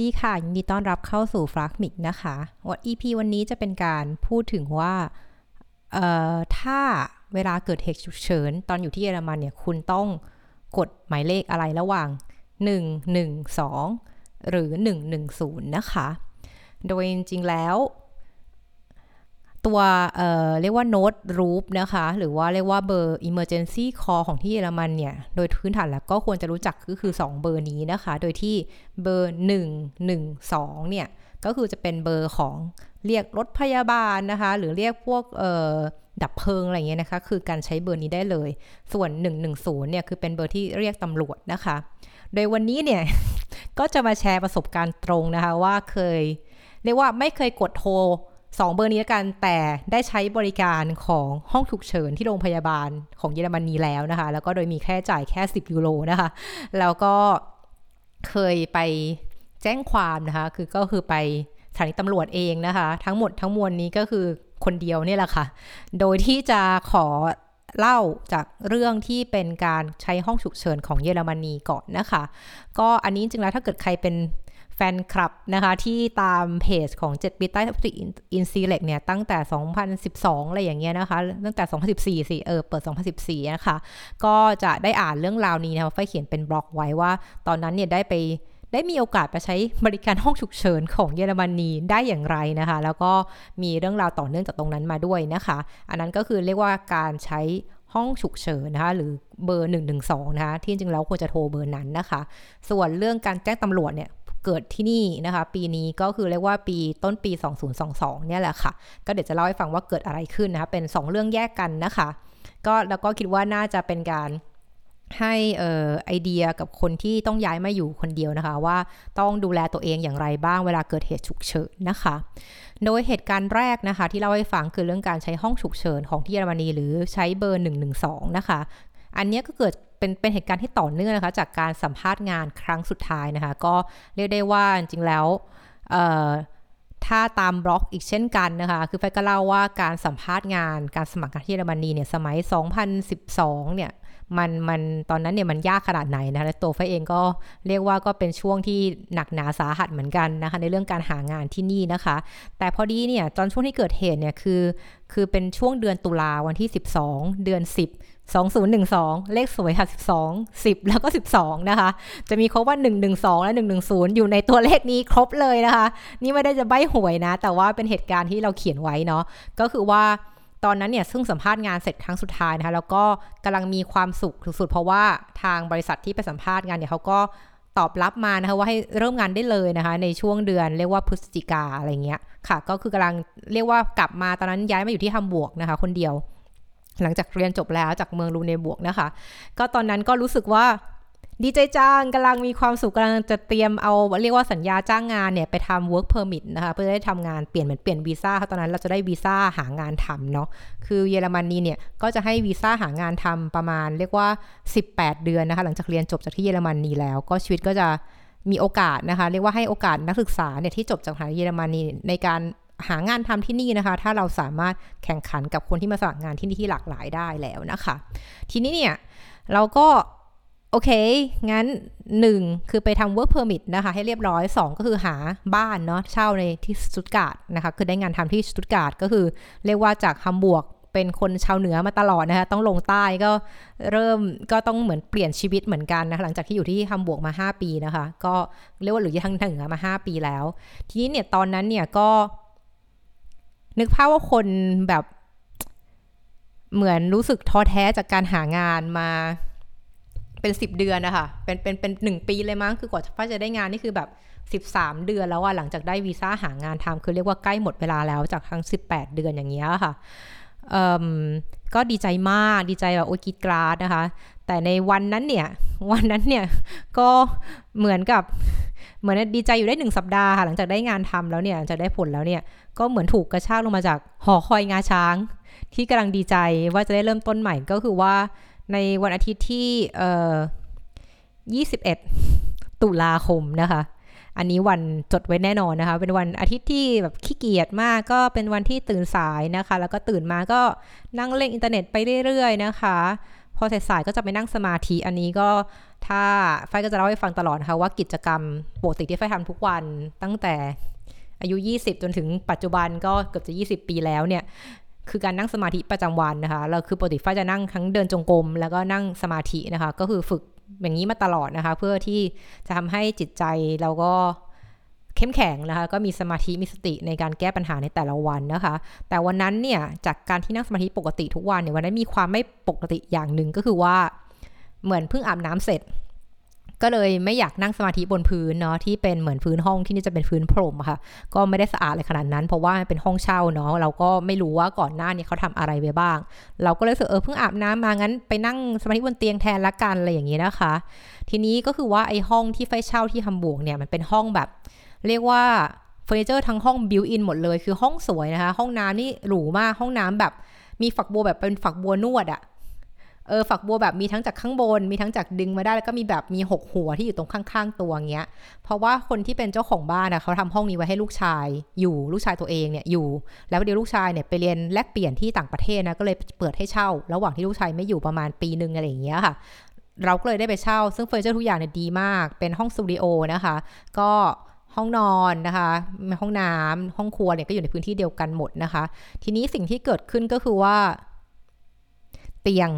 ดีค่ะ ยินดีต้อนรับเข้าสู่ฟลักมิกนะคะวัน EP วันนี้จะเป็นการพูดถึงว่า เอ่อ ถ้าเวลาเกิดเหตุฉุกเฉิน ตอนอยู่ที่เยอรมันเนี่ย คุณต้องกดหมายเลขอะไรระหว่าง 112 หรือ 110 นะคะ โดยจริงๆแล้ว ตัวเอ่อเรียกว่าโน้ตรูปนะคะ หรือว่าเรียกว่าเบอร์ emergency call ของที่เยอรมันเนี่ย โดยพื้นฐานแล้วก็ควรจะรู้จักก็คือ 2 เบอร์นี้นะคะ โดยที่เบอร์ 112 เนี่ย ก็คือจะเป็นเบอร์ของเรียกรถพยาบาลนะคะ หรือเรียกพวกเอ่อดับเพลิงอะไรเงี้ยนะคะ คือการใช้เบอร์นี้ได้เลย ส่วน 110 เนี่ย คือเป็นเบอร์ที่เรียกตำรวจนะคะ โดยวันนี้เนี่ย ก็จะมาแชร์ประสบการณ์ตรงนะคะว่าเคย เรียกว่าไม่เคยกดโทร สองเบอร์นี้แล้วกันแต่ได้ใช้บริการของห้องฉุกเฉินที่โรงพยาบาลของเยอรมนีแล้วนะคะ แล้วก็โดยมีแค่จ่ายแค่ 10 ยูโรนะคะ แล้วก็เคยไปแจ้งความนะคะ คือก็คือไปสถานีตำรวจเองนะคะ ทั้งหมดทั้งมวลนี้ก็คือคนเดียวเนี่ยแหละค่ะ โดยที่จะขอเล่าจากเรื่องที่เป็นการใช้ห้องฉุกเฉินของเยอรมนีก่อนนะคะ ก็อันนี้จริงๆแล้วถ้าเกิดใครเป็น แฟนคลับนะคะที่ตามเพจของ7ปีใต้ทัพติอินซีเล็กเนี่ยตั้งแต่ 2012 อะไรอย่างเงี้ยนะคะ ตั้งแต่ 2014สิเออเปิด 2014 นะคะ ก็จะได้อ่านเรื่องราวนี้นะคะไฟเขียนเป็นบล็อกไว้ว่า ตอนนั้นเนี่ยได้ไปได้มีโอกาสไปใช้บริการห้องฉุกเฉินของเยอรมนีได้อย่างไรนะคะ แล้วก็มีเรื่องราวต่อเนื่องจากตรงนั้นมาด้วยนะคะ อันนั้นก็คือเรียกว่าการใช้ห้องฉุกเฉินนะคะหรือเบอร์ 112 นะคะที่จริงแล้วควรจะโทรเบอร์นั้นนะคะ ส่วนเรื่องการแจ้งตำรวจเนี่ย เกิดที่นี่นะคะ ปีนี้ก็คือเรียกว่าปีต้นปี 2022 เนี่ยแหละค่ะ ก็เดี๋ยวจะเล่าให้ฟังว่าเกิดอะไรขึ้นนะคะ เป็น 2 เรื่องแยกกันนะคะ ก็แล้วก็คิดว่าน่าจะเป็นการให้เอ่อไอเดียกับคนที่ต้องย้ายมาอยู่คนเดียวนะคะ ว่าต้องดูแลตัวเองอย่างไรบ้างเวลาเกิดเหตุฉุกเฉินนะคะ โดยเหตุการณ์แรกนะคะ ที่เล่าให้ฟังคือเรื่องการใช้ห้องฉุกเฉินของที่เยอรมนีหรือใช้เบอร์ 112 นะคะ อันนี้ก็เกิดเป็นเป็นเหตุการณ์ที่ต่อเนื่องนะคะ จากการสัมภาษณ์งานครั้งสุดท้ายนะคะ ก็เรียกได้ว่าจริงแล้วถ้าตามบล็อกอีกเช่นกันนะคะ คือไฟก็เล่าว่าการสัมภาษณ์งานการสมัครงานที่เยอรมนีเนี่ยสมัย 2012 เนี่ยมันมันตอนนั้นเนี่ยมันยากขนาดไหนนะคะและตัวไฟเองก็เรียกว่าก็เป็นช่วงที่หนักหนาสาหัสเหมือนกันนะคะ ในเรื่องการหางานที่นี่นะคะ แต่พอดีเนี่ยตอนช่วงที่เกิดเหตุเนี่ยคือ คือเป็นช่วงเดือนตุลาวันที่ 12 เดือน 10 2012 เลขสวยค่ะ 12 10 แล้วก็ 12 นะคะ จะมีครบว่า 112 และ 110 อยู่ในตัวเลขนี้ครบเลยนะคะ นี่ไม่ได้จะใบ้หวยนะ แต่ว่าเป็นเหตุการณ์ที่เราเขียนไว้เนาะ ก็คือว่าตอนนั้นเนี่ยซึ่งสัมภาษณ์งานเสร็จครั้งสุดท้ายนะคะ แล้วก็กำลังมีความสุขสุดๆ เพราะว่าทางบริษัทที่ไปสัมภาษณ์งานเนี่ยเขาก็ตอบรับมานะคะว่าให้เริ่มงานได้เลยนะคะ ในช่วงเดือนเรียกว่าพฤศจิกาอะไรเงี้ยค่ะ ก็คือกำลังเรียกว่ากลับมาตอนนั้นย้ายมาอยู่ที่ฮัมบวกนะคะ คนเดียว หลังจากเรียนจบแล้วจากเมืองรูเนบวกนะคะ ก็ตอนนั้นก็รู้สึกว่าดีใจจังกำลังมีความสุขกำลังจะเตรียมเอาเรียกว่าสัญญาจ้างงานเนี่ยไปทำ work permit นะคะเพื่อได้ทำงานเปลี่ยนเหมือนเปลี่ยนวีซ่าตอนนั้นเราจะได้วีซ่าหางานทำเนาะคือเยอรมนีเนี่ยก็จะให้วีซ่าหางานทำประมาณเรียกว่า 18 เดือนนะคะหลังจากเรียนจบจากที่เยอรมนีแล้ว ก็ชีวิตก็จะมีโอกาสนะคะเรียกว่าให้โอกาสนักศึกษาเนี่ยที่จบจากมหาวิทยาลัยเยอรมนีในการ หางานทำที่นี่นะคะ ถ้าเราสามารถแข่งขันกับคนที่มาสมัครงานที่นี่ที่หลากหลายได้แล้วนะคะ ทีนี้เนี่ยเราก็โอเค งั้น 1 คือไปทำ work permit นะคะ ให้เรียบร้อย 2 ก็คือหาบ้านเนาะเช่าในที่สตุตการ์ดนะคะ คือได้งานทำที่สตุตการ์ดก็คือ เรียกว่าจากฮัมบวกเป็นคนชาวเหนือมาตลอดนะคะ ต้องลงใต้ก็เริ่มก็ต้องเหมือนเปลี่ยนชีวิตเหมือนกันนะคะ หลังจากที่อยู่ที่ฮัมบวกมา 5 ปีนะคะ ก็เรียกว่าหรือทางเหนือมา 5 ปีแล้ว ทีนี้เนี่ยตอนนั้นเนี่ยก็ นึกภาพว่าคนแบบเหมือนรู้สึกท้อแท้จากการหางานมาเป็นสิบเดือนนะคะเป็นเป็นเป็นหนึ่งปีเลยมั้งคือกว่าฟ้าจะได้งานนี่คือแบบสิบสามเดือนแล้วอะหลังจากได้วีซ่าหางานทำคือเรียกว่าใกล้หมดเวลาแล้วจากทั้งสิบแปดเดือนอย่างเงี้ยค่ะก็ดีใจมากดีใจแบบโอ้กิดกราดนะคะ แต่ในวันนั้นเนี่ย วันนั้นเนี่ย ก็เหมือนกับ เหมือนดีใจอยู่ได้หนึ่งสัปดาห์ค่ะหลังจากได้งานทำแล้วเนี่ยจะได้ผลแล้วเนี่ยก็เหมือนถูกกระชากลงมาจากหอคอยงาช้าง ที่กำลังดีใจว่าจะได้เริ่มต้นใหม่ก็คือว่าในวันอาทิตย์ที่เอ่อ21 ตุลาคมนะคะอันนี้วันจดไว้แน่นอนนะคะ เป็นวันอาทิตย์ที่แบบขี้เกียจมากก็เป็นวันที่ตื่นสายนะคะ แล้วก็ตื่นมาก็นั่งเล่นอินเทอร์เน็ตไปเรื่อยๆนะคะ พอสายๆก็จะไปนั่งสมาธิอันนี้ก็ถ้าไฟก็จะเล่าให้ฟังตลอดนะคะว่ากิจกรรมปกติที่ไฟทำทุกวันตั้งแต่อายุ 20 จนถึงปัจจุบันก็เกือบจะ 20 ปีแล้วเนี่ยคือการนั่งสมาธิประจำวันนะคะเราคือปกติไฟจะนั่งทั้งเดินจงกรมแล้วก็นั่งสมาธินะคะ ก็คือฝึกอย่างนี้มาตลอดนะคะ เพื่อที่จะทำให้จิตใจเราก็ เข้มแข็งนะคะ ก็มีสมาธิมีสติในการแก้ปัญหาในแต่ละวันนะคะ แต่วันนั้นเนี่ยจากการที่นั่งสมาธิปกติทุกวันเนี่ยวันนั้นมีความไม่ปกติอย่างหนึ่งก็คือว่าเหมือนเพิ่งอาบน้ำเสร็จ ก็เลยไม่อยากนั่งสมาธิบนพื้นเนาะที่เป็นเหมือนพื้นห้องที่นี่จะเป็นพื้นพรมค่ะ ก็ไม่ได้สะอาดเลยขนาดนั้น เพราะว่าเป็นห้องเช่าเนาะเราก็ไม่รู้ว่าก่อนหน้านี้เขาทำอะไรไปบ้าง เราก็เลยรู้สึกเออเพิ่งอาบน้ำมางั้นไปนั่งสมาธิบนเตียงแทนละกันอะไรอย่างนี้นะคะ ทีนี้ก็คือว่าไอ้ห้องที่ไฟเช่าที่ทำบวกเนี่ยมันเป็นห้องแบบ เรียกว่าเฟอร์นิเจอร์ทั้งห้อง built-in หมดเลย คือห้องสวยนะคะ ห้องน้ำนี่หรูมากห้องน้ำแบบมีฝักบัวแบบเป็นฝักบัวนวดอะเออฝักบัวแบบมีทั้งจากข้างบน มีทั้งจากดึงมาได้แล้วก็มีแบบมีหกหัวที่อยู่ตรงข้างๆตัวเงี้ย เพราะว่าคนที่เป็นเจ้าของบ้านอะเขาทำห้องนี้ไว้ให้ลูกชาย อยู่ลูกชายตัวเองเนี่ยอยู่ แล้วเดี๋ยวลูกชายเนี่ยไปเรียนแลกเปลี่ยนที่ต่างประเทศนะก็เลยเปิดให้เช่า ระหว่างที่ลูกชายไม่อยู่ประมาณปีหนึ่งอะไรอย่างเงี้ยค่ะ เราก็เลยได้ไปเช่า ซึ่งเฟอร์นิเจอร์ทุกอย่างเนี่ยดีมากเป็นห้องสตูดิโอนะคะ ก็ ห้องนอนนะคะ ห้องน้ำห้องครัวเนี่ยก็อยู่ในพื้นที่เดียวกันหมดนะคะ ทีนี้สิ่งที่เกิดขึ้นก็คือว่า เตียง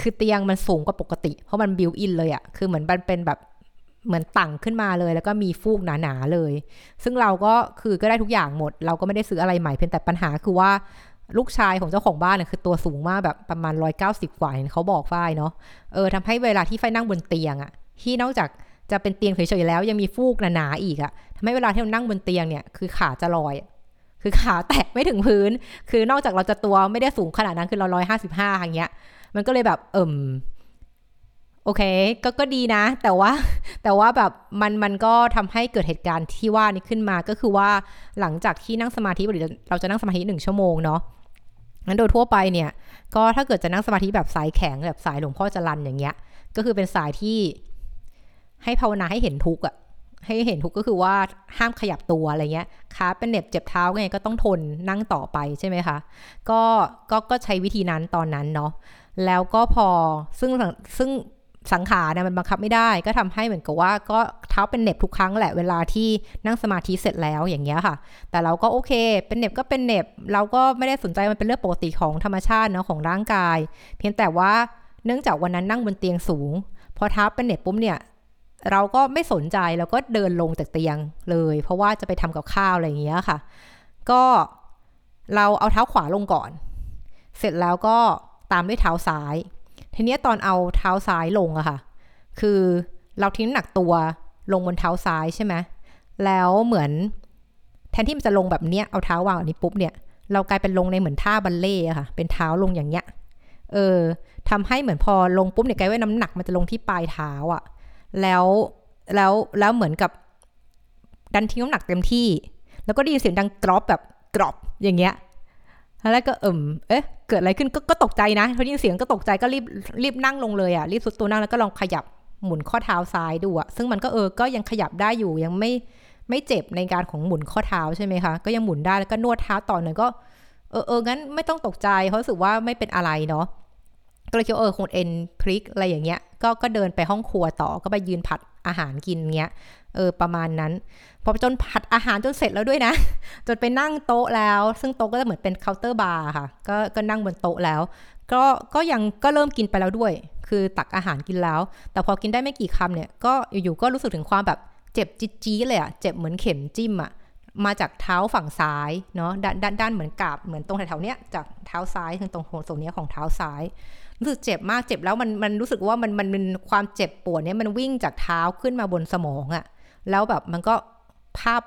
คือเตียงมันสูงกว่าปกติ เพราะมันบิวอินเลยอะคือเหมือนมันเป็นแบบเหมือนตั้งขึ้นมาเลย แล้วก็มีฟูกหนาๆเลย ซึ่งเราก็คือก็ได้ทุกอย่างหมด เราก็ไม่ได้ซื้ออะไรใหม่เพียงแต่ปัญหาคือว่าลูกชายของเจ้าของบ้านเนี่ยคือตัวสูงมากแบบประมาณ 190 กว่าเขาบอกฝ้ายเนาะเออทำให้เวลาที่ไฟนั่งบนเตียงอะที่นอกจาก จะเป็นเตียงเฉยๆแล้วยังมีฟูกหนาๆอีกอะทำให้เวลาที่เรานั่งบนเตียงเนี่ยคือขาจะลอย คือขาแตะไม่ถึงพื้น คือนอกจากเราจะตัวไม่ได้สูงขนาดนั้นคือเราร้อยห้าสิบห้าอย่างเงี้ย มันก็เลยแบบเอิ่มโอเคก็ก็ดีนะ แต่ว่าแต่ว่าแบบมันมันก็ทำให้เกิดเหตุการณ์ที่ว่านี้ขึ้นมาก็คือว่าหลังจากที่นั่งสมาธิหรือเราจะนั่งสมาธิหนึ่งชั่วโมงเนาะงั้นโดยทั่วไปเนี่ย ก็ถ้าเกิดจะนั่งสมาธิแบบสายแข็งแบบสายหลวงพ่อจรันอย่างเงี้ย ก็คือเป็นสายที่ ให้ภาวนาให้เห็นทุกข์อะให้เห็นทุกข์ก็คือว่าห้ามขยับตัวอะไรเงี้ยขาเป็นเน็บเจ็บเท้าไงก็ต้องทนนั่งต่อไปใช่ไหมคะก็ก็ก็ใช้วิธีนั้นตอนนั้นเนาะแล้วก็พอซึ่งซึ่งสังขารนะมันบังคับไม่ได้ก็ทำให้เหมือนกับว่าก็เท้าเป็นเน็บทุกครั้งแหละเวลาที่นั่งสมาธิเสร็จแล้วอย่างเงี้ยค่ะ แต่เราก็โอเค เป็นเน็บก็เป็นเน็บเราก็ไม่ได้สนใจมันเป็นเรื่องปกติของธรรมชาติเนาะของร่างกาย เพียงแต่ว่าเนื่องจากวันนั้นนั่งบนเตียงสูง พอเท้าเป็นเน็บปุ๊บเนี่ย เราก็ไม่สนใจแล้วก็เดินลงจากเตียงเลย เพราะว่าจะไปทำกับข้าวอะไรอย่างเงี้ยค่ะ ก็เราเอาเท้าขวาลงก่อน เสร็จแล้วก็ตามด้วยเท้าซ้าย ทีนี้ตอนเอาเท้าซ้ายลงอะค่ะ คือเราทิ้งหนักตัวลงบนเท้าซ้ายใช่ไหมแล้วเหมือนแทนที่มันจะลงแบบเนี้ยเอาเท้าวางอันนี้ปุ๊บเนี่ย เรากลายเป็นลงในเหมือนท่าบัลเล่อะค่ะ เป็นเท้าลงอย่างเงี้ย เออทำให้เหมือนพอลงปุ๊บเนี่ยกลายว่าน้ำหนักมันจะลงที่ปลายเท้าอะ แล้วแล้วแล้วเหมือนกับดันทิ้งน้ำหนักเต็มที่ แล้วก็ได้ยินเสียงดังกรอบแบบกรอบอย่างเงี้ยแล้วก็เอิมเอ๊ะเกิดอะไรขึ้นก็ก็ตกใจนะพอได้ยินเสียงก็ตกใจก็รีบรีบนั่งลงเลยอะรีบทรุดตัวนั่งแล้วก็ลองขยับหมุนข้อเท้าซ้ายดูอะซึ่งมันก็เออก็ยังขยับได้อยู่ยังไม่ไม่เจ็บในการของหมุนข้อเท้าใช่ไหมคะ ก็ยังหมุนได้แล้วก็นวดเท้าต่อหน่อยก็เออเอองั้นไม่ต้องตกใจเพราะรู้สึกว่าไม่เป็นอะไรเนาะ ก็เลยคิดว่าเออคงเอ็นพลิกอะไรอย่างเงี้ย ก็ก็เดินไปห้องครัวต่อก็ไปยืนผัดอาหารกินเงี้ยเออประมาณนั้น พอจนผัดอาหารจนเสร็จแล้วด้วยนะ จนไปนั่งโต๊ะแล้ว ซึ่งโต๊ะก็จะเหมือนเป็นเคาน์เตอร์บาร์ค่ะ ก็ก็นั่งบนโต๊ะแล้ว ก็ก็ยังก็เริ่มกินไปแล้วด้วย คือตักอาหารกินแล้ว แต่พอกินได้ไม่กี่คำเนี่ยก็อยู่ๆก็รู้สึกถึงความแบบเจ็บจี๊จี๊เลยอะเจ็บเหมือนเข็มจิ้มอะมาจากเท้าฝั่งซ้ายเนาะด้านด้านด้านเหมือนกาบเหมือนตรงแถวๆเนี้ยจากเท้าซ้ายถึงตรงโคนตรงนี้ยของเท้าซ้าย รู้สึกเจ็บมากเจ็บแล้วมันมันรู้สึกว่ามันมันเป็นความเจ็บปวดเนี้ยมันวิ่งจากเท้าขึ้นมาบนสมองอะแล้วแบบมันก็ภาพ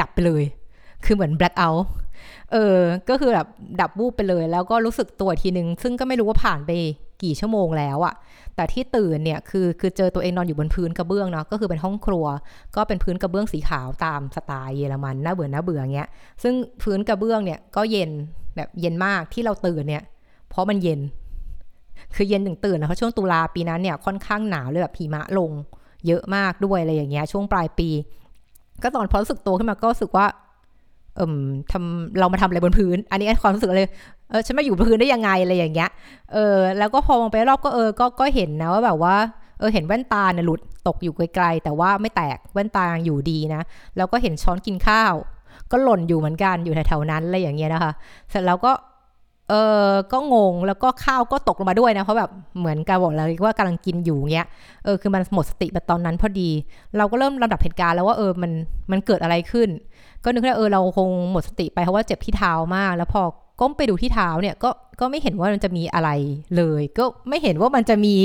ดับไปเลย คือเหมือนแบล็คเอาท์เออ ก็คือแบบดับวูบไปเลย แล้วก็รู้สึกตัวทีนึง ซึ่งก็ไม่รู้ว่าผ่านไปกี่ชั่วโมงแล้วอะแต่ที่ตื่นเนี่ยคือคือเจอตัวเองนอนอยู่บนพื้นกระเบื้องเนาะก็คือเป็นห้องครัว ก็เป็นพื้นกระเบื้องสีขาวตามสไตล์เยอรมันน่าเบื่อน่าเบื่อเงี้ยซึ่งพื้นกระเบื้องเนี่ยก็เย็นแบบเย็นมากที่เราตื่นเนี่ย เพราะมันเย็น คือเย็นถึงตื่นนะเพราะช่วงตุลาปีนั้นเนี่ยค่อนข้างหนาวเลยแบบหิมะลงเยอะมากด้วยอะไรอย่างเงี้ยช่วงปลายปี ก็ตอนพอรู้สึกโตขึ้นมาก็รู้สึกว่า เอิมทำเรามาทำอะไรบนพื้น อันนี้ความรู้สึกเลยเออฉันมาอยู่บนพื้นได้ยังไงอะไรอย่างเงี้ยเออแล้วก็พอมองไปรอบก็เออก็ก็เห็นนะว่าแบบว่าเออเห็นแว่นตาเนี่ยหลุดตกอยู่ไกลๆแต่ว่าไม่แตกแว่นตาอยู่ดีนะแล้วก็เห็นช้อนกินข้าว ก็หล่นอยู่เหมือนกันอยู่แถวๆนั้นอะไรอย่างเงี้ยนะคะ เสร็จแล้วก็ เออก็งงแล้วก็ข้าวก็ตกลงมาด้วยนะ เพราะแบบเหมือนกับบอกแล้วว่ากำลังกินอยู่เงี้ยเออคือมันหมดสติไปตอนนั้นพอดี เราก็เริ่มลำดับเหตุการณ์แล้วว่าเออมันมันเกิดอะไรขึ้น ก็นึกว่าเออเราคงหมดสติไปเพราะว่าเจ็บที่เท้ามาก แล้วพอก้มไปดูที่เท้าเนี่ยก็ก็ไม่เห็นว่ามันจะมีอะไรเลย ก็ไม่เห็นว่ามันจะมี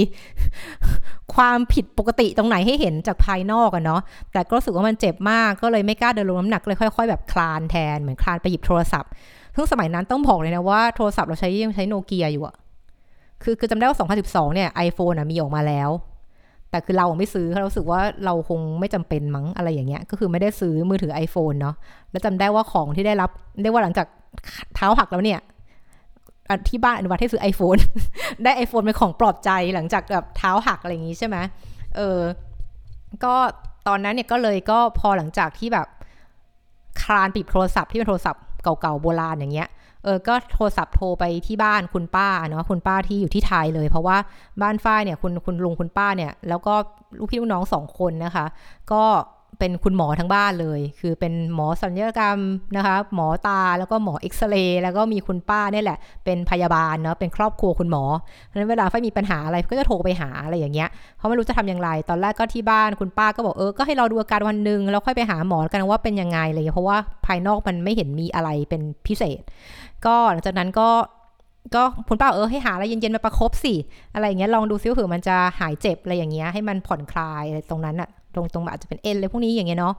ความผิดปกติตรงไหนให้เห็นจากภายนอกอะเนาะแต่ก็รู้สึกว่ามันเจ็บมากก็เลยไม่กล้าเดินลงน้ำหนักเลยค่อย ๆ แบบคลานแทนเหมือนคลานไปหยิบโทรศัพท์ ซึ่งสมัยนั้นต้องบอกเลยนะว่าโทรศัพท์เราใช้ยังใช้โนเกียอยู่อะคือคือจำได้ว่า 2012 เนี่ย iPhone อะมีออกมาแล้ว แต่คือเราไม่ซื้อเราสึกว่าเราคงไม่จำเป็นมั้งอะไรอย่างเงี้ย ก็คือไม่ได้ซื้อมือถือ iPhone เนาะ แล้วจำได้ว่าของที่ได้รับเรียกว่าหลังจากเท้าหักแล้วเนี่ยที่บ้านอนุญาตให้ซื้อ iPhone ได้ iPhone เป็นของปลอบใจหลังจากแบบเท้าหักอะไรอย่างงี้ใช่ไหมเออ ก็ตอนนั้นเนี่ยก็เลยก็พอหลังจากที่แบบคลานปิดโทรศัพท์ที่เป็นโทรศัพท์ เก่าๆโบราณอย่างเงี้ยเออก็โทรศัพท์โทรไปที่บ้านคุณป้าเนาะคุณป้าที่อยู่ที่ไทยเลย เพราะว่าบ้านฝ้ายเนี่ยคุณคุณลุงคุณป้าเนี่ยแล้วก็ลูกพี่ลูกน้องสองคนนะคะ ก็ เป็นคุณหมอทั้งบ้านเลย คือเป็นหมอสัญญกรรมนะคะหมอตาแล้วก็หมอเอ็กซเรย์แล้วก็มีคุณป้าเนี่ยแหละ เป็นพยาบาลเนาะเป็นครอบครัวคุณหมอเพราะฉะนั้นเวลาไฟมีปัญหาอะไรก็จะโทรไปหาอะไรอย่างเงี้ยเพราะไม่รู้จะทำอย่างไร ตอนแรกก็ที่บ้านคุณป้าก็บอกเออก็ให้เราดูอาการวันหนึ่งแล้วค่อยไปหาหมอกันว่าเป็นยังไงอะไรเลยเพราะว่าภายนอกมันไม่เห็นมีอะไรเป็นพิเศษ ก็หลังจากนั้นก็ก็คุณป้าเออให้หาอะไรเย็นๆมาประคบสิอะไรอย่างเงี้ยลองดูซิว่าเผื่อมันจะหายเจ็บอะไรอย่างเงี้ยให้มันผ่อนคลายอะไรตรงนั้นอะ ตรงตรงอาจจะเป็นเอ็นเลยพวกนี้อย่างเงี้ยเนาะ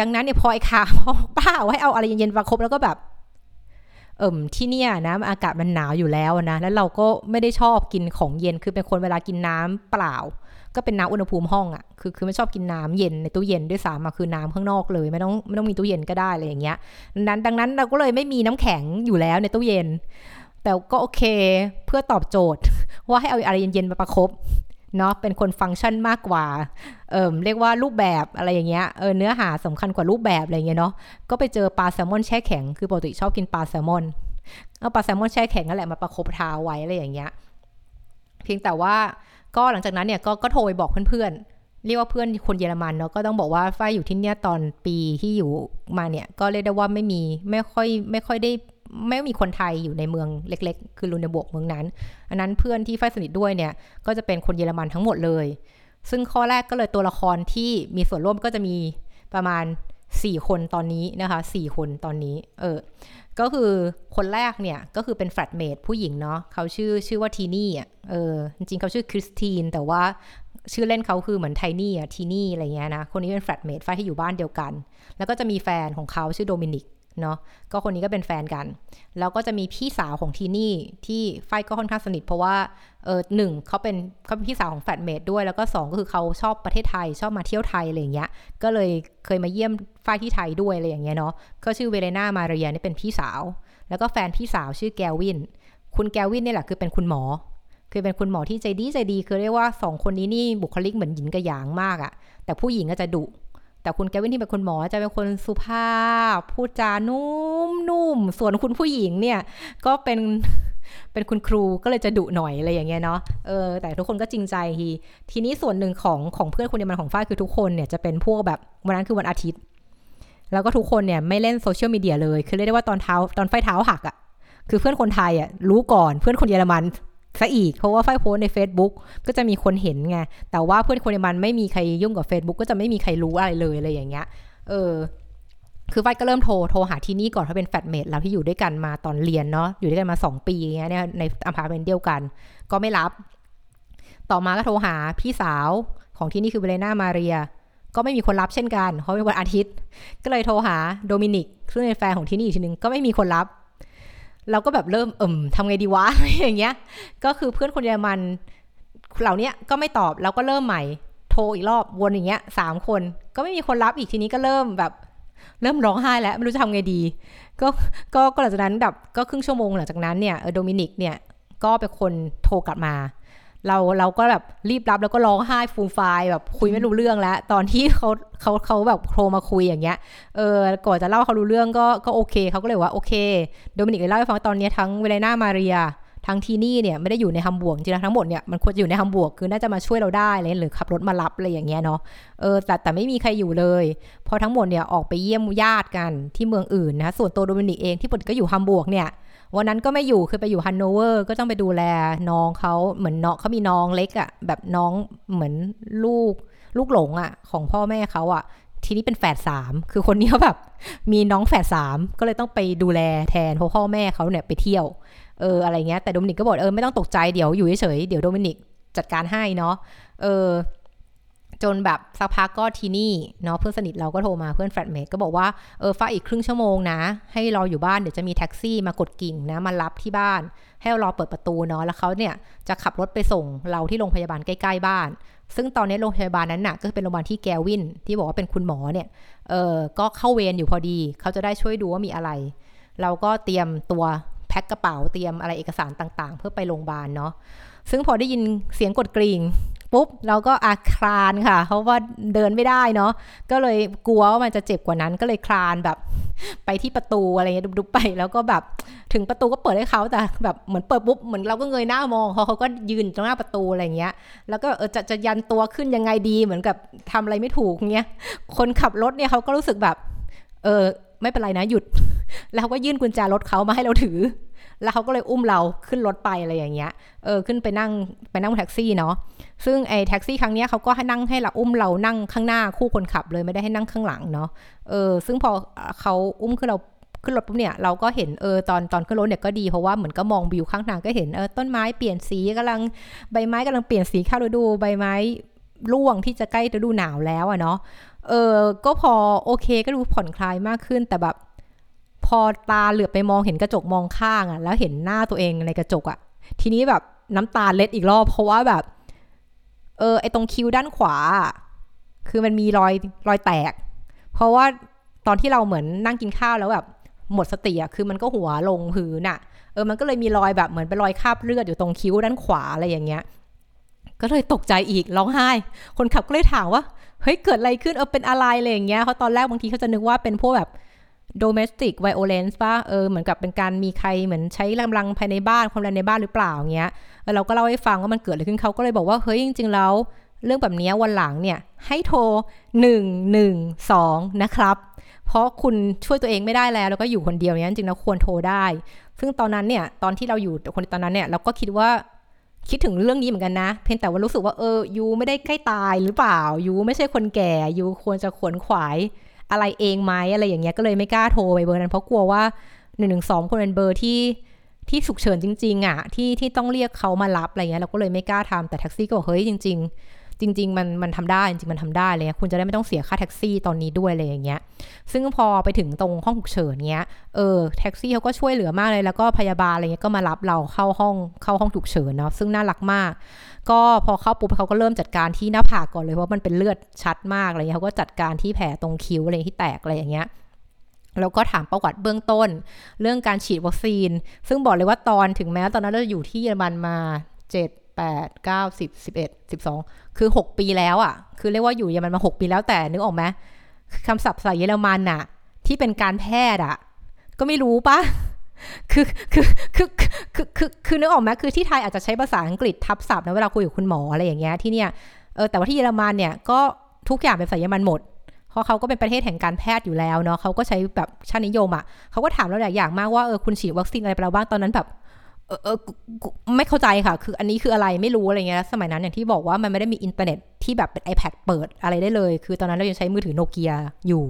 ดังนั้นเนี่ยพอไอ้ขาพอป้าให้เอาอะไรเย็นๆมาครบแล้วก็แบบ เอิ่มที่เนี่ยนะอากาศมันหนาวอยู่แล้วนะ แล้วเราก็ไม่ได้ชอบกินของเย็นคือเป็นคนเวลากินน้ำเปล่า ก็เป็นน้ำอุณหภูมิห้องอะ่ะคือคือไม่ชอบกินน้ำเย็นในตู้เย็นด้วยซ้ำอะคือน้ำข้างนอกเลยไม่ต้องไม่ต้องมีตู้เย็นก็ได้อะไรอย่างเงี้ยนั้นดังนั้นเราก็เลยไม่มีน้ำแข็งอยู่แล้วในตู้เย็น แต่ก็โอเคเพื่อตอบโจทย์ว่าให้เอาอะไรเย็นๆมาประคบ เนาะเป็นคนฟังก์ชันมากกว่าเอ่อเรียกว่ารูปแบบอะไรอย่างเงี้ยเออเนื้อหาสำคัญกว่ารูปแบบอะไรเงี้ยเนาะก็ไปเจอปลาแซลมอนแช่แข็งคือปกติชอบกินปลาแซลมอนเอาปลาแซลมอนแช่แข็งนั่นแหละมาประคบเท้าไว้อะไรอย่างเงี้ยเพียงแต่ว่าก็หลังจากนั้นเนี่ยก็ก็โทรไปบอกเพื่อนๆเรียกว่าเพื่อนคนเยอรมันเนาะก็ต้องบอกว่าฝ้ายอยู่ที่เนี่ยตอนปีที่อยู่มาเนี่ยก็เรียกได้ว่าไม่มีไม่ค่อยไม่ค่อยได้ ไม่มีคนไทยอยู่ในเมืองเล็ก ๆ คือ Lüneburg เมืองนั้น อันนั้นเพื่อนที่ไฟสนิทด้วยเนี่ย ก็จะเป็นคนเยอรมันทั้งหมดเลย ซึ่งข้อแรกก็เลยตัวละครที่มีส่วนร่วมก็จะมีประมาณ 4 คนตอนนี้นะคะ 4 คนตอนนี้ เออ ก็คือคนแรกเนี่ย ก็คือเป็น flatmate ผู้หญิงเนาะเขาชื่อชื่อว่าทีนี่อะ เออ จริงๆเขาชื่อคริสตินแต่ว่าชื่อเล่นเขาคือเหมือน tiny อะทีนี่อะไรเงี้ยนะ คนนี้เป็น flatmate ไฟที่อยู่บ้านเดียวกัน แล้วก็จะมีแฟนของเขาชื่อโดมินิก เนาะก็คนนี้ก็เป็นแฟนกัน แล้วก็จะมีพี่สาวของทีนี่ที่ไฟก็ค่อนข้างสนิท เพราะว่าเออหนึ่งเขาเป็นเขาเป็นพี่สาวของ flatmate ด้วย แล้วก็ 2 ก็คือเขาชอบประเทศไทยชอบมาเที่ยวไทยอะไรอย่างเงี้ยก็เลยเคยมาเยี่ยมไฟที่ไทยด้วยอะไรอย่างเงี้ยเนาะก็ชื่อเวเลนามาเรียนี่เป็นพี่สาว แล้วก็แฟนพี่สาวชื่อแกวิน คุณแกวินนี่แหละคือเป็นคุณหมอ คือเป็นคุณหมอที่ใจดีใจดีคือเรียกว่าสองคนนี้นี่บุคลิกเหมือนหญิงกับหยางมากอะแต่ผู้หญิงก็จะดุ แต่คุณแกวินที่เป็นคุณหมอจะเป็นคนสุภาพ พูดจานุ่มนุ่มส่วนคุณผู้หญิงเนี่ย ก็เป็นเป็นคุณครูก็เลยจะดุหน่อยอะไรอย่างเงี้ยเนาะเออแต่ทุกคนก็จริงใจทีทีนี้ส่วนหนึ่งของของเพื่อนคนเดียมันของฝ้ายคือทุกคนเนี่ยจะเป็นพวกแบบวันนั้นคือวันอาทิตย์ แล้วก็ทุกคนเนี่ยไม่เล่นโซเชียลมีเดียเลย คือเรียกได้ว่าตอนเท้าตอนไฟเท้าหักอะ่ะคือเพื่อนคนไทยอะ่ะรู้ก่อนเพื่อนคนเยอรมัน ซะอีก เพราะว่าไฟโพสใน Facebook ก็จะมีคนเห็นไง แต่ว่าเพื่อนคนเยอรมันไม่มีใครยุ่งกับ Facebook ก็จะไม่มีใครรู้อะไรเลยอะไรอย่างเงี้ย เออ คือไฟก็เริ่มโทร โทรหาทีนี่ก่อนเพราะเป็น flatmate เราที่อยู่ด้วยกันมาตอนเรียนเนาะ อยู่ด้วยกันมาสองปีเงี้ยในอพาร์ตเมนต์เดียวกัน ก็ไม่รับ ต่อมาก็โทรหาพี่สาวของทีนี่คือเวเลนามาเรียก็ไม่มีคนรับเช่นกันเพราะเป็นวันอาทิตย์ ก็เลยโทรหาโดมินิกซึ่งเป็นแฟนของทีนี่อีกทีนึงก็ไม่มีคนรับ เราก็แบบเริ่มเอิ่มทำไงดีวะอะไรอย่างเงี้ย ก็คือเพื่อนคนเยอรมันเหล่านี้ก็ไม่ตอบเราก็เริ่มใหม่ โทรอีกรอบวนอย่างเงี้ยสามคน ก็ไม่มีคนรับอีกทีนี้ก็เริ่มแบบเริ่มร้องไห้แล้วไม่รู้จะทำไงดี ก็ก็หลังจากนั้นแบบก็ครึ่งชั่วโมงหลังจากนั้นเนี่ยโดมินิกเนี่ยก็เป็นคนโทรกลับมา เราเราก็แบบรีบรับแล้วก็ร้องไห้ฟูมฟายแบบคุยไม่รู้เรื่องแล้ว ตอนที่เขาเขาเขาแบบโทรมาคุยอย่างเงี้ยเออก่อนจะเล่าเขารู้เรื่องก็ก็โอเคเขาก็เลยว่าโอเคโดมินิกเลยเล่าให้ฟังตอนนี้ทั้งเวเลน่ามาเรีย ทั้งทีนี่เนี่ยไม่ได้อยู่ในฮัมบวร์กจริงๆทั้งหมดเนี่ยมันควรอยู่ในฮัมบวร์กคือน่าจะมาช่วยเราได้เลยหรือขับรถมารับอะไรอย่างเงี้ยเนาะเออแต่แต่ไม่มีใครอยู่เลยพอทั้งหมดเนี่ยออกไปเยี่ยมญาติกันที่เมืองอื่นนะส่วนตัวโดมินิกเองที่ปกติก็อยู่ฮัมบวร์กเนี่ยวันนั้นก็ไม่อยู่คือไปอยู่ฮันโนเวอร์ก็ต้องไปดูแลน้องเขาเหมือนน้องเขามีน้องเล็กอะ่ะแบบน้องเหมือนลูกลูกหลงอะ่ะของพ่อแม่เขาอะ่ะทีนี้เป็นแฝดสามคือคนนี้เขาแบบ มีน้องแฝดสามก็เลยต้องไปดูแลแทนเพราะพ่อแม่เขาเนี่ยไปเที่ยว เอออะไรเงี้ยแต่โดมินิกก็บอกเออไม่ต้องตกใจเดี๋ยวอยู่เฉยเดี๋ยวโดมินิกจัดการให้เนาะเออจนแบบสักพักก็ทีนี่เนาะเพื่อนสนิทเราก็โทรมาเพื่อน flatmate ก็บอกว่าเออฟ้าอีกครึ่งชั่วโมงนะ ให้รออยู่บ้านเดี๋ยวจะมีแท็กซี่มากดกริ่งนะมารับที่บ้าน ให้รอเปิดประตูเนาะแล้วเขาเนี่ยจะขับรถไปส่งเราที่โรงพยาบาลใกล้ๆบ้าน ซึ่งตอนนี้โรงพยาบาลนั้นน่ะก็เป็นโรงพยาบาลที่แกวินที่บอกว่าเป็นคุณหมอเนี่ยเออก็เข้าเวรอยู่พอดี เขาจะได้ช่วยดูว่ามีอะไร เราก็เตรียมตัว แพ็คกระเป๋าเตรียมอะไรเอกสารต่างๆ เพื่อไปโรงพยาบาลเนาะซึ่งพอได้ยินเสียงกดกริ่งปุ๊บเราก็อาคลานค่ะ เพราะว่าเดินไม่ได้เนาะก็เลยกลัวว่ามันจะเจ็บกว่านั้นก็เลยคลานแบบ ไปที่ประตูอะไรเงี้ยดุบๆไป แล้วก็แบบถึงประตูก็เปิดให้เขาแต่แบบเหมือนเปิดปุ๊บเหมือนเราก็เงยหน้ามองเขาเขาก็ยืนตรงหน้าประตูอะไรเงี้ย แล้วก็เออจะจะยันตัวขึ้นยังไงดีเหมือนกับทำอะไรไม่ถูกเงี้ยคนขับรถเนี่ยเขาก็รู้สึกแบบเออ ไม่เป็นไรนะหยุด แล้วเขาก็ยื่นกุญแจรถเขามาให้เราถือ แล้วเขาก็เลยอุ้มเราขึ้นรถไปอะไรอย่างเงี้ย เออขึ้นไปนั่งไปนั่งแท็กซี่เนาะ ซึ่งไอ้แท็กซี่ครั้งเนี้ยเขาก็ให้นั่งให้เราอุ้มเรานั่งข้างหน้าคู่คนขับเลยไม่ได้ให้นั่งข้างหลังเนาะ เออซึ่งพอเขาอุ้มขึ้นเราขึ้นรถปุ๊บเนี่ยเราก็เห็นเออตอนตอนขึ้นรถเนี่ยก็ดีเพราะว่าเหมือนก็มองวิวข้างทางก็เห็นเออต้นไม้เปลี่ยนสีกำลังใบไม้กำลังเปลี่ยนสีเข้าฤดูใบไม้ร่วงที่จะใกล้ฤดูหนาวแล้วอะเนาะ เออก็พอโอเคก็ดูผ่อนคลายมากขึ้นแต่แบบ พอตาเหลือบไปมองเห็นกระจกมองข้างอะ่ะ แล้วเห็นหน้าตัวเองในกระจกอะ่ะ ทีนี้แบบน้ำตาเล็ดอีกรอบ เพราะว่าแบบ เออไอตรงคิ้วด้านขวา คือมันมีรอยรอยแตก เพราะว่าตอนที่เราเหมือนนั่งกินข้าวแล้วแบบหมดสติอะคือมันก็หัวลงพื้นอะเออมันก็เลยมีรอยแบบเหมือนเป็นรอยคราบเลือดอยู่ตรงคิ้วด้านขวาอะไรอย่างเงี้ย ก็เลยตกใจอีกร้องไห้ คนขับก็เลยถามว่า เฮ้ยเกิดอะไรขึ้นเออเป็นอะไรอะไรอย่างเงี้ยเพราะตอนแรกบางทีเขาจะนึกว่าเป็นพวกแบบ domestic violence ป่ะเออเหมือนกับเป็นการมีใครเหมือนใช้กำลังภายในบ้านความแรงในบ้านหรือเปล่าเงี้ยเราก็เล่าให้ฟังว่ามันเกิดอะไรขึ้นเขาก็เลยบอกว่าเฮ้ยจริง ๆ แล้วเรื่องแบบนี้วันหลังเนี่ยให้โทร 112 นะครับ เพราะคุณช่วยตัวเองไม่ได้แล้ว แล้วก็อยู่คนเดียวเนี้ยจริงๆแล้วควรโทรได้ ซึ่งตอนนั้นเนี่ยตอนที่เราอยู่คนตอนนั้นเนี่ยเราก็คิดว่า คิดถึงเรื่องนี้เหมือนกันนะ เพียงแต่ว่ารู้สึกว่าเออยูไม่ได้ใกล้ตายหรือเปล่ายูไม่ใช่คนแก่ยูควรจะขวนขวายอะไรเองไหมอะไรอย่างเงี้ยก็เลยไม่กล้าโทรไปเบอร์นั้นเพราะกลัวว่าหนึ่งหนึ่งสองคนเป็นเบอร์ที่ที่ฉุกเฉินจริง ๆอะที่ที่ต้องเรียกเขามารับอะไรเงี้ยเราก็เลยไม่กล้าทำแต่แท็กซี่ก็บอกเฮ้ยจริง ๆ จริง ๆ มันมันทำได้จริงมันทำได้เลยคุณจะได้ไม่ต้องเสียค่าแท็กซี่ตอนนี้ด้วยอะไรอย่างเงี้ย ซึ่งพอไปถึงตรงห้องฉุกเฉินเงี้ยเออแท็กซี่เขาก็ช่วยเหลือมากเลยแล้วก็พยาบาลอะไรเงี้ยก็มารับเราเข้าห้องเข้าห้องฉุกเฉินเนาะซึ่งน่ารักมาก ก็พอเข้าปุ๊บเขาก็เริ่มจัดการที่หน้าผากก่อนเลยเพราะมันเป็นเลือดชัดมากอะไรเงี้ยเขาก็จัดการที่แผลตรงคิ้วอะไรที่แตกอะไรอย่างเงี้ยแล้วก็ถามประวัติเบื้องต้น เรื่องการฉีดวัคซีน ซึ่งบอกเลยว่าตอนถึงแม้ตอนนั้นเราอยู่ที่เยอรมันมา 7 8 9 10 11 12 คือ 6 ปีแล้วอะ่ะ คือเรียกว่าอยู่เยอรมันมา 6 ปีแล้วแต่นึกออกไหมคำศัพท์ภาษาเยอรมันน่ะ ที่เป็นการแพทย์อะ่ะ ก็ไม่รู้ปะคือคือคือคือคือคือนึกออกไหมคือที่ไทยอาจจะใช้ภาษาอังกฤษทับศัพท์นะเวลาคุยกับคุณหมออะไรอย่างเงี้ยที่เนี่ยเออแต่ว่าที่เยอรมันเนี่ยก็ทุกอย่างเป็นภาษาเยอรมันหมดเพราะเขาก็เป็นประเทศแห่งการแพทย์อยู่แล้วเนาะเขาก็ใช้แบบชาตินิยมอะ่ะเขาก็ถามเราหลายอย่างมากว่าเออคุณฉีดวัคซีนอะไรไปแล้วบ้างตอนนั้นแบบ เออไม่เข้าใจค่ะ คืออันนี้คืออะไรไม่รู้อะไรเงี้ย สมัยนั้นอย่างที่บอกว่ามันไม่ได้มีอินเทอร์เน็ตที่แบบเป็น iPad เปิดอะไรได้เลย คือตอนนั้นเรายังใช้มือถือโนเกียอยู่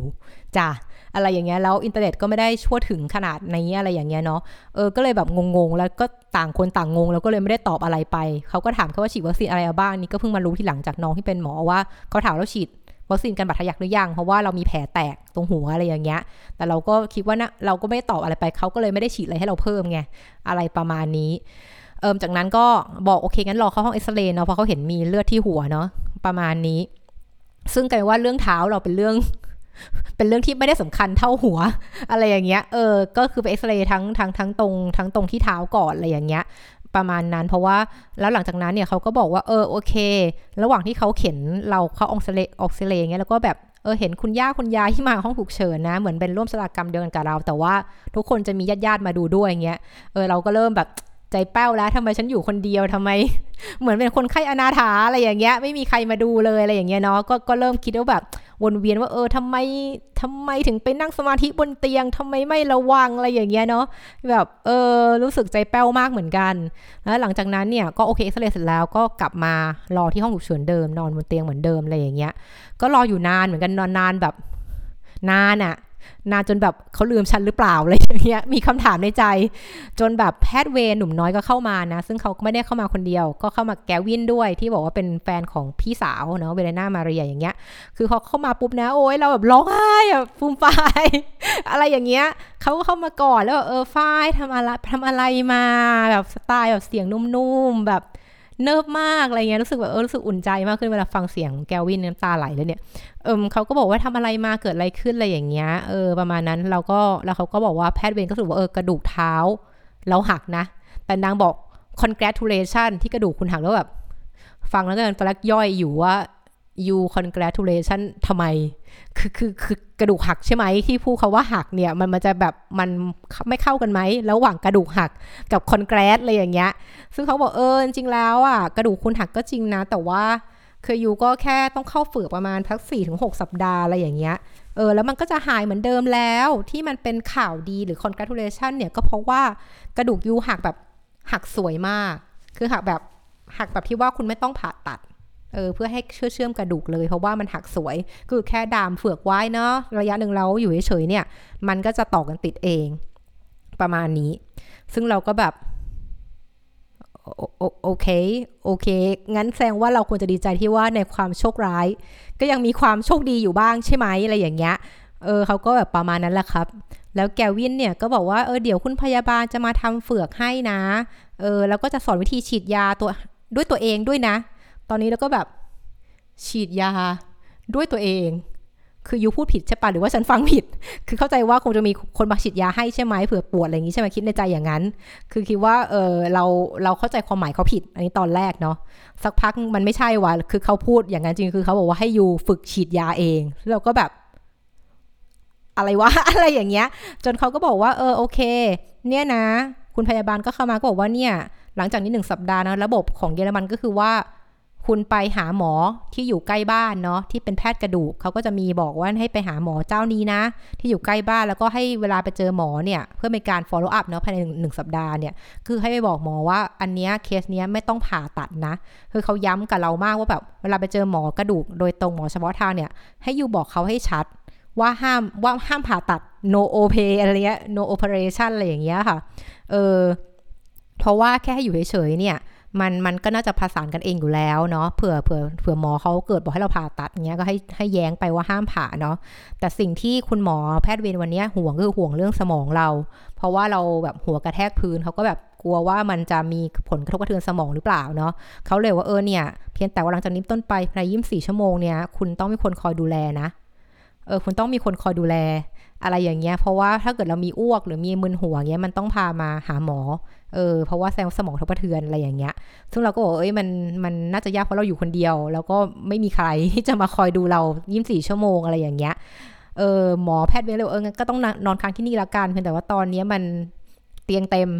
จ้ะอะไรอย่างเงี้ย แล้วอินเทอร์เน็ตก็ไม่ได้ทั่วถึงขนาดนี้อะไรอย่างเงี้ยเนาะ เออ ก็เลยแบบงงๆ แล้วก็ต่างคนต่างงง แล้วก็เลยไม่ได้ตอบอะไรไป เขาก็ถามเขาว่าฉีดวัคซีนอะไรบ้าง นี่ก็เพิ่งมารู้ที่หลังจากน้องที่เป็นหมอว่าเขาถามแล้วฉีด วัคซีนกันบาดทะยักหรือยัง เพราะว่าเรามีแผลแตกตรงหัวอะไรอย่างเงี้ย แต่เราก็คิดว่านะเราก็ไม่ได้ตอบอะไรไปเขาก็เลยไม่ได้ฉีดอะไรให้เราเพิ่มไงอะไรประมาณนี้เอิมจากนั้นก็บอกโอเคงั้นรอเข้าห้องเอ็กซเรย์เนาะเพราะเขาเห็นมีเลือดที่หัวเนาะประมาณนี้ ซึ่งกลายว่าเรื่องเท้าเราเป็นเรื่อง เป็นเรื่องที่ไม่ได้สำคัญเท่าหัว อะไรอย่างเงี้ยเออก็คือไปเอ็กซเรย์ทั้งทั้งทั้งตรงทั้งตรงที่เท้าก่อนอะไรอย่างเงี้ย ประมาณนั้น เพราะว่าแล้วหลังจากนั้นเนี่ยเขาก็บอกว่าเออโอเค ระหว่างที่เขาเข็นเราเข้าออกซิเลออกเซเลเงี้ยแล้วก็แบบเออเห็นคุณย่าคุณยายที่มาห้องถูกเฉินนะ เหมือนเป็นร่วมสลากรรมเดียวกันกับเรา แต่ว่าทุกคนจะมีญาติญาติมาดูด้วยอย่างเงี้ยเออเราก็เริ่มแบบ ใจแป้วแล้วทำไมฉันอยู่คนเดียวทำไม เหมือนเป็นคนไข้อนาถาอะไรอย่างเงี้ย ไม่มีใครมาดูเลยอะไรอย่างเงี้ยเนาะก็ก็เริ่มคิดว่าแบบวนเวียนว่าเออทำไมทำไมถึงไปนั่งสมาธิบนเตียงทำไมไม่ระวังอะไรอย่างเงี้ยเนาะแบบเออรู้สึกใจแป้วมากเหมือนกัน แล้วหลังจากนั้นเนี่ยก็โอเคเอ็กซเรย์เสร็จแล้วก็กลับมารอที่ห้องฉุกเฉินเดิมนอนบนเตียงเหมือนเดิมอะไรอย่างเงี้ย ก็รออยู่นานเหมือนกันนอนนานแบบนานอะ นานจนแบบเขาลืมฉันหรือเปล่าอะไรอย่างเงี้ยมีคำถามในใจ จนแบบแพทย์เวรหนุ่มน้อยก็เข้ามานะ ซึ่งเขาไม่ได้เข้ามาคนเดียว ก็เข้ามาแกวินด้วยที่บอกว่าเป็นแฟนของพี่สาวเนาะเวเลน่ามาเรียอย่างเงี้ย คือเขาเข้ามาปุ๊บนะ โอ้ยเราแบบร้องไห้อะฟูมฟายอะไรอย่างเงี้ยเขาก็เข้ามาก่อนแล้วเออฝ้ายทำอะไรทำอะไรมาแบบสไตล์แบบเสียงนุ่มๆแบบ เนิบมากอะไรเงี้ยรู้สึกแบบเออรู้สึกอุ่นใจมากขึ้นเวลาฟังเสียงแกวินน้ำตาไหลเลยเนี่ยเอิมเขาก็บอกว่าทำอะไรมาเกิดอะไรขึ้นอะไรอย่างเงี้ยเออประมาณนั้นเราก็แล้วเขาก็บอกว่าแพทย์เวรก็สรุปว่าเออกระดูกเท้าเราหักนะ แต่นางบอก congratulation ที่กระดูกคุณหักแล้วแบบ ฟังแล้วกันตอนแรกย่อยอยู่ว่า you congratulation ทำไม คือคือคือกระดูกหักใช่ไหมที่พูดเขาว่าหักเนี่ยมันมันจะแบบมันไม่เข้ากันไหมระหว่างกระดูกหักกับคอนแกรสอะไรอย่างเงี้ย ซึ่งเขาบอกเออจริงแล้วอะกระดูกคุณหักก็จริงนะ แต่ว่าคือยูก็แค่ต้องเข้าฝึกประมาณพักสี่ถึงหกสัปดาห์อะไรอย่างเงี้ยเออแล้วมันก็จะหายเหมือนเดิมแล้วที่มันเป็นข่าวดีหรือ congratulation เนี่ยก็เพราะว่ากระดูกยูหักแบบหักสวยมาก คือหักแบบหักแบบที่ว่าคุณไม่ต้องผ่าตัด เออเพื่อให้เชื่อเชื่อมกระดูกเลยเพราะว่ามันหักสวยคือแค่ดามเฟือกไว้เนาะระยะหนึ่งเราอยู่เฉยๆเนี่ย มันก็จะต่อกันติดเองประมาณนี้ ซึ่งเราก็แบบโอเคโอเค งั้นแสดงว่าเราควรจะดีใจที่ว่าในความโชคร้าย ก็ยังมีความโชคดีอยู่บ้างใช่ไหมอะไรอย่างเงี้ยเออเขาก็แบบประมาณนั้นแหละครับ แล้วแกวินเนี่ยก็บอกว่าเออเดี๋ยวคุณพยาบาลจะมาทำเฟือกให้นะเออแล้วก็จะสอนวิธีฉีดยาตัวด้วยตัวเองด้วยนะ ตอนนี้แล้วก็แบบฉีดยาด้วยตัวเอง คือยูพูดผิดใช่ปะหรือว่าฉันฟังผิด คือเข้าใจว่าคงจะมีคนมาฉีดยาให้ใช่ไหมเผื่อปวดอะไรอย่างนี้ใช่ไหมคิดในใจอย่างนั้น คือคิดว่าเออเราเราเข้าใจความหมายเขาผิด อันนี้ตอนแรกเนาะสักพักมันไม่ใช่ว่ะคือเขาพูดอย่างนั้นจริงคือเขาบอกว่าให้ยูฝึกฉีดยาเองเราก็แบบอะไรวะอะไรอย่างเงี้ย จนเขาก็บอกว่าเออโอเค เนี่ยนะ คุณพยาบาลก็เข้ามาก็บอกว่าเนี่ย หลังจากนี้หนึ่งสัปดาห์นะระบบของเยอรมันก็คือว่า คุณไปหาหมอที่อยู่ใกล้บ้านเนาะที่เป็นแพทย์กระดูกเขาก็จะมีบอกว่าให้ไปหาหมอเจ้านี้นะ ที่อยู่ใกล้บ้านแล้วก็ให้เวลาไปเจอหมอเนี่ยเพื่อเป็นการ follow up เนาะภายในหนึ่งสัปดาห์เนี่ยคือให้ไปบอกหมอว่าอันเนี้ยเคสเนี้ยไม่ต้องผ่าตัดนะ คือเขาย้ำกับเรามากว่าแบบเวลาไปเจอหมอกระดูกโดยตรงหมอเฉพาะทางเนี่ยให้อยู่บอกเขาให้ชัดว่าห้ามว่าห้ามผ่าตัด no op อะไรเงี้ย no operation อะไรอย่างเงี้ยค่ะเออเพราะว่าแค่ให้อยู่เฉยๆเนี่ย มันมันก็น่าจะผสานกันเองอยู่แล้วเนาะเผื่อเผื่อเผื่อหมอเขาเกิดบอกให้เราผ่าตัดเงี้ยก็ให้ให้แย้งไปว่าห้ามผ่าเนาะแต่สิ่งที่คุณหมอแพทย์เวรวันนี้ห่วงคือห่วงเรื่องสมองเรา เพราะว่าเราแบบหัวกระแทกพื้นเขาก็แบบกลัวว่ามันจะมีผลกระทบกระเทือนสมองหรือเปล่าเนาะเขาเลยว่าเออเนี่ย เพียงแต่ว่าหลังจากนี้ต้นไปในยี่สิบสี่ชั่วโมงเนี่ยคุณต้องมีคนคอยดูแลนะ เออคุณต้องมีคนคอยดูแล อะไรอย่างเงี้ย เพราะว่าถ้าเกิดเรามีอ้วกหรือมีมึนหัวเงี้ยมันต้องพามาหาหมอ เออเพราะว่าแซงสมองทุกระเทือนอะไรอย่างเงี้ย ซึ่งเราก็บอกเอ้ยมันมันน่าจะยากเพราะเราอยู่คนเดียว แล้วก็ไม่มีใครที่จะมาคอยดูเรายี่สี่ชั่วโมงอะไรอย่างเงี้ย เออหมอแพทย์เวรเลเออก็ต้องนอนค้างที่นี่ละกันเพียงแต่ว่าตอนนี้มันเตียงเต็ม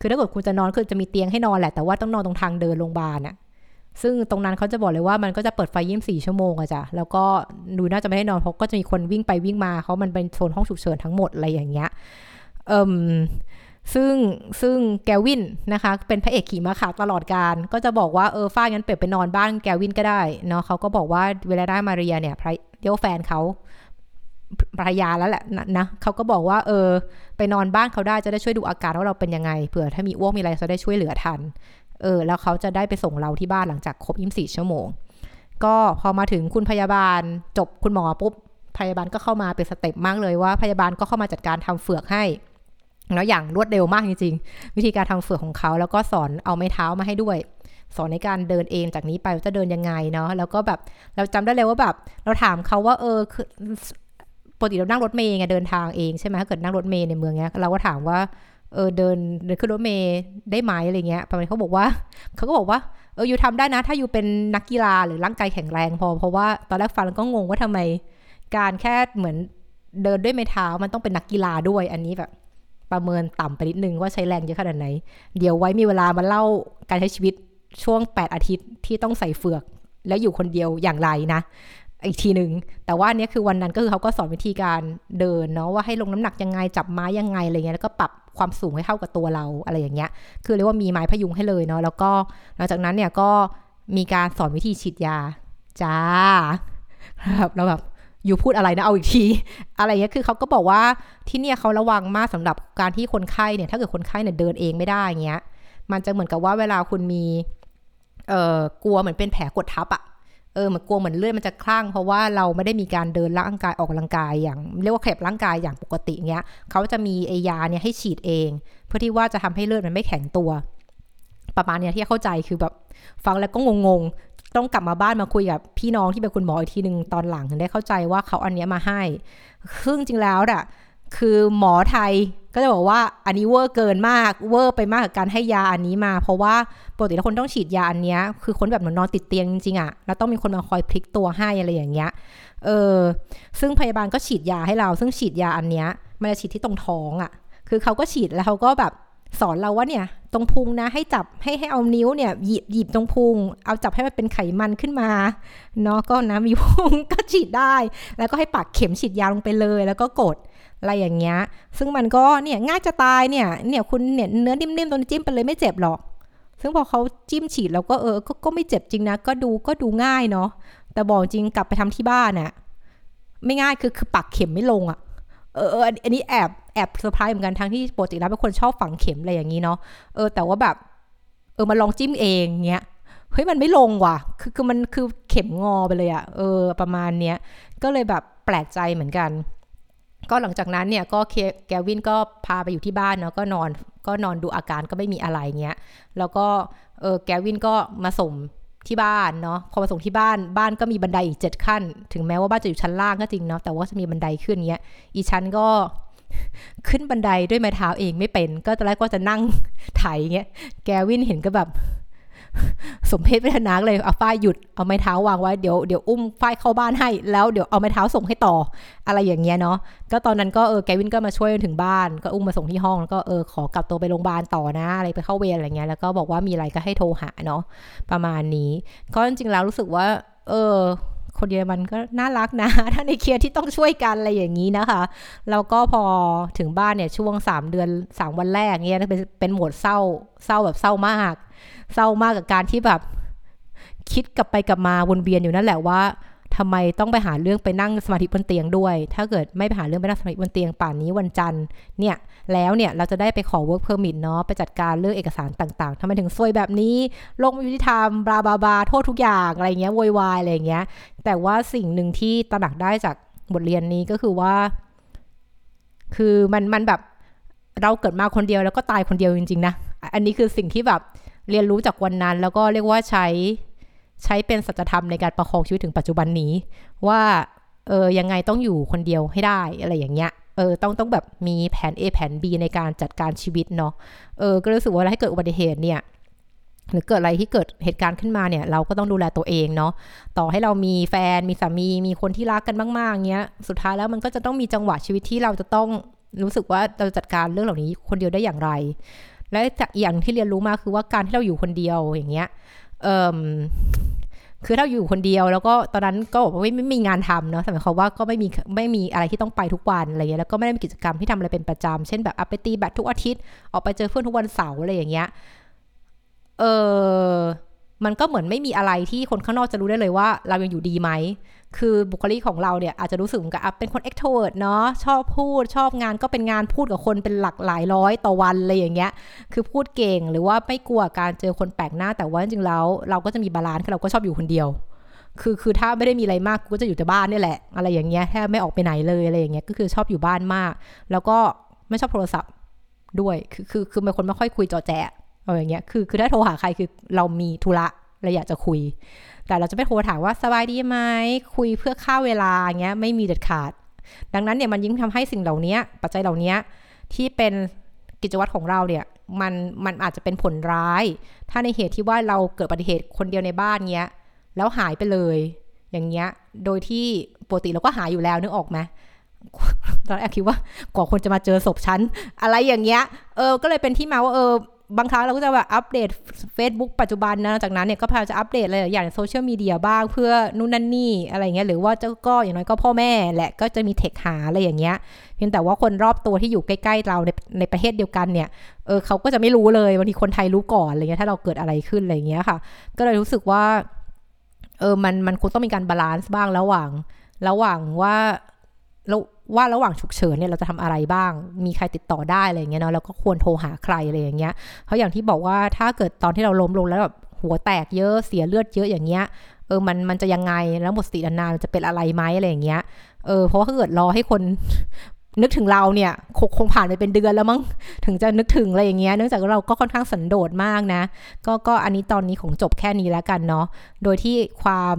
คือถ้าเกิดคุณจะนอนคือจะมีเตียงให้นอนแหละ แต่ว่าต้องนอนตรงทางเดินโรงพยาบาลอะ ซึ่งตรงนั้นเขาจะบอกเลยว่ามันก็จะเปิดไฟยี่สี่ชั่วโมงอะจ้ะ แล้วก็ดูน่าจะไม่ได้นอนเพราะก็จะมีคนวิ่งไปวิ่งมาเขามันเป็นโซนห้องฉุกเฉินทั้งหมดอะไรอย่างเงี้ยเอ่มซึ่งซึ่งแกวินนะคะ เป็นพระเอกขี่ม้าขาวตลอดการ ก็จะบอกว่าเออฟ้างั้นเปิดไปนอนบ้านแกวินก็ได้เนาะเขาก็บอกว่าเวลาได้มาเรียเนี่ยเดียวแฟนเขาภรรยาแล้วแหละนะเขาก็บอกว่าเออ ไปนอนบ้านเขาได้จะได้ช่วยดูอาการว่าเราเป็นยังไงเผื่อถ้ามีอ้วกมีอะไรจะได้ช่วยเหลือทัน เออแล้วเขาจะได้ไปส่งเราที่บ้านหลังจากครบ24ชั่วโมง ก็พอมาถึงคุณพยาบาลจบคุณหมอปุ๊บพยาบาลก็เข้ามาเป็นสเต็ปมากเลยว่าพยาบาลก็เข้ามาจัดการทำเฟือกให้แล้วอย่างรวดเร็วมากจริง ๆ วิธีการทำเฟือกของเขาแล้วก็สอนเอาไม้เท้ามาให้ด้วย สอนในการเดินเองจากนี้ไปจะเดินยังไงเนาะแล้วก็แบบเราจำได้เลยว่าแบบ เราถามเขาว่าเออคือปกติเรานั่งรถเมย์ไงเดินทางเองใช่ไหมถ้าเกิดนั่งรถเมย์ในเมืองเนี้ยเราก็ถามว่า เออเดินเดินขึ้นรถเมย์ได้ไหมอะไรเงี้ยประมาณเขาบอกว่าเขาก็บอกว่าเอออยู่ทำได้นะ ถ้าอยู่เป็นนักกีฬาหรือร่างกายแข็งแรงพอเพราะว่าตอนแรกฟังก็งงว่าทำไมการแค่เหมือนเดินด้วยไม้เท้ามันต้องเป็นนักกีฬาด้วยอันนี้แบบประเมินต่ำไปนิดนึงว่าใช้แรงเยอะขนาดไหน เดี๋ยวไว้มีเวลามาเล่าการใช้ชีวิตช่วง 8 อาทิตย์ที่ต้องใส่เฟือก แล้วอยู่คนเดียวอย่างไรนะ อีกทีหนึ่งแต่ว่านี้คือวันนั้นก็คือเขาก็สอนวิธีการเดินเนาะว่าให้ลงน้ำหนักยังไงจับไม้ยังไงอะไรเงี้ยแล้วก็ปรับความสูงให้เข้ากับตัวเราอะไรอย่างเงี้ย คือเรียกว่ามีไม้พยุงให้เลยเนาะแล้วก็หลังจากนั้นเนี่ยก็มีการสอนวิธีฉีดยาจ้าครับแล้วแบบอยู่พูดอะไรนะเอาอีกที อะไรเงี้ยคือเขาก็บอกว่าที่เนี่ยเขาระวังมากสำหรับการที่คนไข้เนี่ยถ้าเกิดคนไข้เนี่ยเดินเองไม่ได้เงี้ยมันจะเหมือนกับว่าเวลาคุณมีเอ่อกลัวเหมือนเป็นแผลกดทับอะ เออมันกลัวเหมือนเลือดมันจะคลั่งเพราะว่าเราไม่ได้มีการเดินร่างกายออกกำลังกายอย่าง เรียกว่าขยับร่างกายอย่างปกติเงี้ยเขาจะมีไอยาเนี่ยให้ฉีดเอง เพื่อที่ว่าจะทำให้เลือดมันไม่แข็งตัว ประมาณเนี้ยที่เข้าใจคือแบบฟังแล้วก็งงๆ ต้องกลับมาบ้านมาคุยกับพี่น้องที่เป็นคุณหมออีกทีหนึ่งตอนหลังถึงได้เข้าใจว่าเขาอันเนี้ยมาให้ซึ่งจริงแล้วอะคือหมอไทย ก็จะบอกว่าอันนี้เวอร์เกินมากเวอร์ไปมากกับการให้ยาอันนี้มา เพราะว่าปกติแล้วคนต้องฉีดยาอันเนี้ยคือคนแบบนอนติดเตียงจริงๆอะ่ะแล้วต้องมีคนมาคอยพลิกตัวให้อะไรอย่างเงี้ยเออซึ่งพยาบาลก็ฉีดยาให้เรา ซึ่งฉีดยาอันเนี้ยมันจะฉีดที่ตรงท้องอะ่ะ คือเขาก็ฉีดแล้วเขาก็แบบสอนเราว่าเนี่ยตรงพุงนะให้จับให้ให้เอานิ้วเนี่ยหยิบหยิบตรงพุง เอาจับให้มันเป็นไขมันขึ้นมาเนาะก็นะมีพุงก็ฉีดได้ แล้วก็ให้ปักเข็มฉีดยาลงไปเลย แล้วก็กด อะไรอย่างเงี้ย ซึ่งมันก็เนี่ยง่ายจะตายเนี่ยเนี่ยคุณเนี่ยเนื้อนิ่มๆตรงจิ้มไปเลยไม่เจ็บหรอก ซึ่งพอเขาจิ้มฉีดแล้วก็เออก็ก็ไม่เจ็บจริงนะ ก็ดูก็ดูง่ายเนาะแต่บอกจริงกลับไปทำที่บ้านน่ะไม่ง่ายคือคือปักเข็มไม่ลงอะ่ะเอออันนี้แอบแอบเซอร์ไพรส์เหมือนกันทั้งที่ปกติแล้วเป็นคนชอบฝังเข็มอะไรอย่างนี้เนาะเออแต่ว่าแบบเออมาลองจิ้มเองเงี้ยเฮ้ยมันไม่ลงว่ะ คือคือมันคือเข็มงอไปเลยอะเออประมาณเนี้ยก็เลยแบบแปลกใจเหมือนกัน ก็หลังจากนั้นเนี่ยก็แกวินก็พาไปอยู่ที่บ้านเนาะก็นอนก็นอนดูอาการก็ไม่มีอะไรเงี้ยแล้วก็เออแกวินก็มาส่งที่บ้านเนาะพอมาส่งที่บ้านบ้านก็มีบันไดอีกเจ็ดขั้น ถึงแม้ว่าบ้านจะอยู่ชั้นล่างก็จริงเนาะแต่ว่าจะมีบันไดขึ้นเงี้ยอีชั้นก็ขึ้นบันไดด้วยไม้เท้าเองไม่เป็น ก็ตอนแรกก็จะนั่งไถเงี้ยแกวินเห็นก็แบบ สมเพศเวทนาเลยเอาฝ้ายหยุดเอาไม้เท้าวางไว้เดี๋ยวเดี๋ยวอุ้มฝ้ายเข้าบ้านให้ แล้วเดี๋ยวเอาไม้เท้าส่งให้ต่อ อะไรอย่างเงี้ยเนาะก็ตอนนั้นก็เออแกวินก็มาช่วยถึงบ้านก็อุ้มมาส่งที่ห้องแล้วก็เออขอกลับตัวไปโรงพยาบาลต่อนะอะไรไปเข้าเวรอะไรเงี้ยแล้วก็บอกว่ามีอะไรก็ให้โทรหาเนาะประมาณนี้ก็จริงๆแล้วรู้สึกว่า เออคนเยอรมันก็น่ารักนะ ถ้าในเคียร์ที่ต้องช่วยกันอะไรอย่างนี้นะคะ แล้วก็พอถึงบ้านเนี่ยช่วง 3 เดือน 3 วันแรกเนี่ยเป็นเป็นโหมดเศร้าเศร้าแบบเศร้ามาก เศร้ามากกับการที่แบบ คิดกลับไปกลับมาวนเวียนอยู่นั่นแหละว่าทำไมต้องไปหาเรื่องไปนั่งสมาธิบนเตียงด้วย ถ้าเกิดไม่ไปหาเรื่องไปนั่งสมาธิบนเตียงป่านนี้วันจันทร์เนี่ยแล้วเนี่ยเราจะได้ไปขอ work permit เนาะไปจัดการเรื่องเอกสารต่างๆทำไมถึงซวยแบบนี้ลงมายุติธรรมบลาบาบาโทษทุกอย่างอะไรเงี้ยโวยวายอะไรเงี้ย แต่ว่าสิ่งหนึ่งที่ตระหนักได้จากบทเรียนนี้ก็คือว่า คือมันมันแบบเราเกิดมาคนเดียวแล้วก็ตายคนเดียวจริงๆนะ อันนี้คือสิ่งที่แบบ เรียนรู้จากวันนั้น แล้วก็เรียกว่าใช้ใช้เป็นสัจธรรมในการประคองชีวิตถึงปัจจุบันนี้ ว่าเออยังไงต้องอยู่คนเดียวให้ได้อะไรอย่างเงี้ยเออต้องต้องแบบมีแผน A แผน B ในการจัดการชีวิตเนาะเออก็รู้สึกว่าถ้าเกิดอุบัติเหตุเนี่ยหรือเกิดอะไรที่เกิดเหตุการณ์ขึ้นมาเนี่ย เราก็ต้องดูแลตัวเองเนาะต่อให้เรามีแฟนมีสามีมีคนที่รักกันมากๆเงี้ยสุดท้ายแล้วมันก็จะต้องมีจังหวะชีวิตที่เราจะต้องรู้สึกว่าเราจัดการเรื่องเหล่านี้คนเดียวได้อย่างไร และจากอย่างที่เรียนรู้มาคือว่าการที่เราอยู่คนเดียวอย่างเงี้ยเอ่อคือถ้าอยู่คนเดียวแล้วก็ตอนนั้นก็บอกว่าไม่ไม่มีงานทำเนาะหมายความว่าก็ไม่มีไม่มีอะไรที่ต้องไปทุกวันอะไรเงี้ยแล้วก็ไม่ได้มีกิจกรรมที่ทำอะไรเป็นประจำเช่นแบบอไปตีแบตทุกอาทิตย์ออกไปเจอเพื่อนทุกวันเสาร์อะไรอย่างเงี้ยเออมันก็เหมือนไม่มีอะไรที่คนข้างนอกจะรู้ได้เลยว่า เรายังอยู่ดีไหม คือบุคลิกของเราเนี่ยอาจจะรู้สึกเหมือนกับเป็นคน extrovert เนาะชอบพูดชอบงานก็เป็นงานพูดกับคนเป็นหลักหลายร้อยต่อวันอะไรอย่างเงี้ย คือพูดเก่งหรือว่าไม่กลัวการเจอคนแปลกหน้าแต่ว่าจริงๆแล้ว เราก็จะมี balance เราก็ชอบอยู่คนเดียว คือคือถ้าไม่ได้มีอะไรมากกูก็จะอยู่แต่บ้านนี่แหละ อะไรอย่างเงี้ยแทบไม่ออกไปไหนเลยอะไรอย่างเงี้ยก็คือชอบอยู่บ้านมาก แล้วก็ไม่ชอบโทรศัพท์ด้วยคือคือคือเป็นคนไม่ค่อยคุยจอแจอะไรอย่างเงี้ยคือคือถ้าโทรหาใครคือเรามีธุระเราอยากจะคุย แต่เราจะไม่โทรถามว่าสบายดีไหมคุยเพื่อค่าเวลาเงี้ยไม่มีเด็ดขาด ดังนั้นเนี่ยมันยิ่งทำให้สิ่งเหล่านี้ปัจจัยเหล่านี้ที่เป็นกิจวัตรของเราเนี่ยมันมันอาจจะเป็นผลร้าย ถ้าในเหตุที่ว่าเราเกิดอุบัติเหตุคนเดียวในบ้านเงี้ยแล้วหายไปเลย อย่างเงี้ยโดยที่ปกติเราก็หายอยู่แล้วนึกออกไหมตอนแรกคิดว่ากว่าคนจะมาเจอศพฉันอะไรอย่างเงี้ย เออ ก็เลยเป็นที่มาว่าเออ บางครั้งเราก็จะแบบอัปเดต Facebook ปัจจุบันนะจากนั้นเนี่ยก็พยายามจะอัปเดตอะไรอย่างโซเชียลมีเดียบ้างเพื่อนู่นนั่นนี่อะไรเงี้ยหรือว่าเจ้าก็อย่างน้อยก็พ่อแม่แหละก็จะมีเทคหาอะไรอย่างเงี้ยเพียงแต่ว่าคนรอบตัวที่อยู่ใกล้ๆเราในในประเทศเดียวกันเนี่ยเออเขาก็จะไม่รู้เลยบางทีคนไทยรู้ก่อนอะไรเงี้ยถ้าเราเกิดอะไรขึ้นอะไรเงี้ยค่ะ ก็เลยรู้สึกว่าเออมันมันคงต้องมีการ balance บ้างระหว่าง ระหว่างว่า แล้วว่าระหว่างฉุกเฉินเนี่ยเราจะทำอะไรบ้าง มีใครติดต่อได้อะไรอย่างเงี้ยเนาะแล้วก็ควรโทรหาใครอะไรอย่างเงี้ยเพราะอย่างที่บอกว่าถ้าเกิดตอนที่เราล้มลงแล้วแบบหัวแตกเยอะเสียเลือดเยอะอย่างเงี้ยเออมันมันจะยังไงแล้วหมดสตินานๆจะเป็นอะไรไหมอะไรอย่างเงี้ยเออเพราะว่าถ้าเกิดรอให้คนนึกถึงเราเนี่ยคงคงผ่านไปเป็นเดือนแล้วมั้งถึงจะนึกถึงอะไรอย่างเงี้ยเนื่องจากเราก็ค่อนข้างสันโดษมากนะ ก็ก็อันนี้ตอนนี้ของจบแค่นี้แล้วกันเนาะโดยที่ความ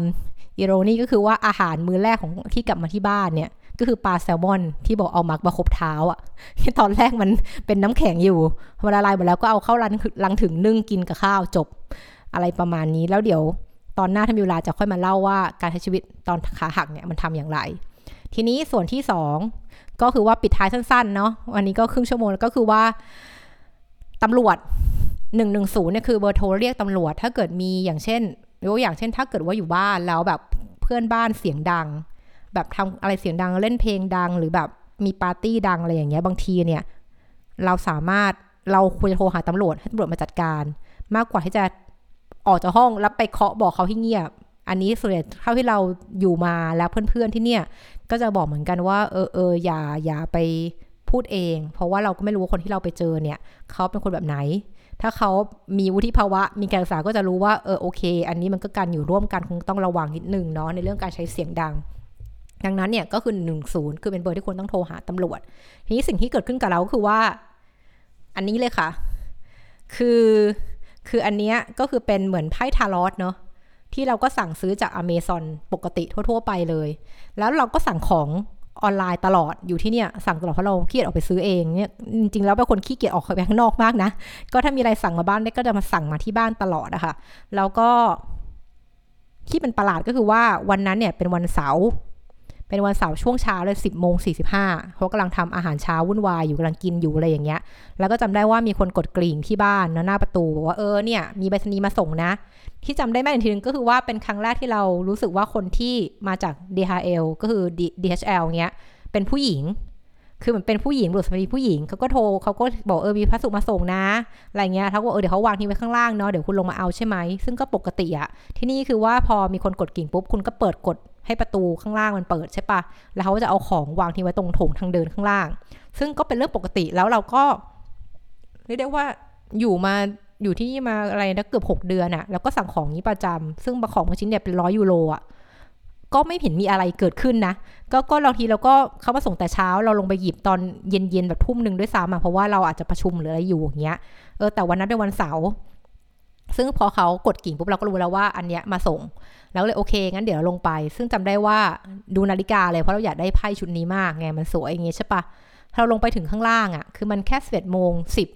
อีโรนี่ก็คือว่าอาหารมื้อแรกของที่กลับมาที่บ้านเนี่ย ก็คือปลาแซลมอนที่บอกเอามักมาคบเท้าอะ่ะที่ตอนแรกมันเป็นน้ำแข็งอยู่พอละลายหมดแล้วก็เอาเข้ารันลังถึงนึ่งกินกับข้าวจบ อะไรประมาณนี้แล้วเดี๋ยวตอนหน้าทำมีเวลาจะค่อยมาเล่าว่าการใช้ชีวิตตอนขาหักเนี่ยมันทำอย่างไร ทีนี้ส่วนที่สองก็คือว่าปิดท้ายสั้นๆเนาะวันนี้ก็ครึ่งชั่วโมงแล้วก็คือว่าตำรวจ1นึเนี่ยคือเบอร์โทรเรียกตำรวจ ถ้าเกิดมีอย่างเช่นยกอย่างเช่น ถ้าเกิดว่าอยู่บ้านแล้วแบบเพื่อนบ้านเสียงดัง แบบทำอะไรเสียงดังเล่นเพลงดัง หรือแบบมีปาร์ตี้ดังอะไรอย่างเงี้ยบางทีเนี่ย เราสามารถเราควรจะโทรหาตำรวจให้ตำรวจมาจัดการ มากกว่าที่จะออกจากห้องแล้วไปเคาะบอกเขาให้เงียบ อันนี้ส่วนใหญ่เท่าที่เราอยู่มาแล้วเพื่อนๆที่เนี่ย ก็จะบอกเหมือนกันว่า เออเอออย่าอย่าไปพูดเอง เพราะว่าเราก็ไม่รู้ว่าคนที่เราไปเจอเนี่ย เขาเป็นคนแบบไหน ถ้าเขามีวุฒิภาวะ มีการศึกษาก็จะรู้ว่าเออโอเค อันนี้มันก็การอยู่ร่วมกันคงต้องระวังนิดนึงเนาะในเรื่องการใช้เสียงดัง ดังนั้นเนี่ยก็คือหนึ่งศูนย์คือเป็นเบอร์ที่ควรต้องโทรหาตำรวจ ทีนี้สิ่งที่เกิดขึ้นกับเราคือว่า อันนี้เลยค่ะ คือคืออันนี้ก็คือเป็นเหมือนไพ่ทารอสเนาะที่เราก็สั่งซื้อจากอเมซอนปกติทั่ว ๆ ไปเลย แล้วเราก็สั่งของออนไลน์ตลอดอยู่ที่เนี่ยสั่งตลอดเพราะเราขี้เกียจออกไปซื้อเองเนี่ยจริงๆแล้วเป็นคนขี้เกียจออกไปข้างนอกมากนะ ก็ถ้ามีอะไรสั่งมาบ้านได้ก็จะมาสั่งมาที่บ้านตลอดนะคะแล้วก็ที่เป็นประหลาดก็คือว่าวันนั้นเนี่ยเป็นวันเสาร์ เป็นวันเสาร์ช่วงเช้าเลยสิบโมงสี่สิบห้าเขากำลังทำอาหารเช้าวุ่นวายอยู่กำลังกินอยู่อะไรอย่างเงี้ย แล้วก็จำได้ว่ามีคนกดกริ่งที่บ้านนะหน้าประตูบอกว่าเออเนี่ยมีใบสนีมาส่งนะ ที่จำได้แม่นทีนึงก็คือว่าเป็นครั้งแรกที่เรารู้สึกว่าคนที่มาจาก DHL ก็คือ DHL เงี้ยเป็นผู้หญิงคือเหมือนเป็นผู้หญิงบุรุษสตรีผู้หญิงเขาก็โทรเขาก็บอกเออมีพัสดุมาส่งนะอะไรเงี้ยเขาก็เออเดี๋ยวเขาวางทิ้งไว้ข้างล่างเนาะเดี๋ยวคุณลงมาเอาใช่ไหมซึ่งก็ปกติอะที่นี่คือว่าพอมีคนกดกิ่งปุ๊บคุณก็เปิดกด ให้ประตูข้างล่างมันเปิดใช่ปะแล้วเขาจะเอาของวางทิ้งไว้ตรงโถงทางเดินข้างล่าง ซึ่งก็เป็นเรื่องปกติแล้วเราก็เรียกได้ว่าอยู่มาอยู่ที่นี่มาอะไรนะเกือบหกเดือนอะแล้วก็สั่งของนี้ประจำซึ่งของบางชิ้นเนี่ยเป็นร้อยยูโรอะก็ไม่เห็นมีอะไรเกิดขึ้นนะ ก็ก็บางทีเราก็เขามาส่งแต่เช้าเราลงไปหยิบตอนเย็นๆแบบทุ่มหนึ่งด้วยซ้ำอะเพราะว่าเราอาจจะประชุมหรืออะไรอยู่อย่างเงี้ยเออแต่วันนั้นเป็นวันเสาร์ ซึ่งพอเขากดกิ่งปุ๊บเราก็รู้แล้วว่าอันเนี้ยมาส่ง แล้วเลยโอเค งั้นเดี๋ยวลงไป ซึ่งจำได้ว่าดูนาฬิกาเลยเพราะเราอยากได้ไพ่ชุดนี้มากไงมันสวยอย่างเงี้ยใช่ปะเราลงไปถึงข้างล่างอะ่ะคือมันแค่สิบเอ็ดโมงสิบ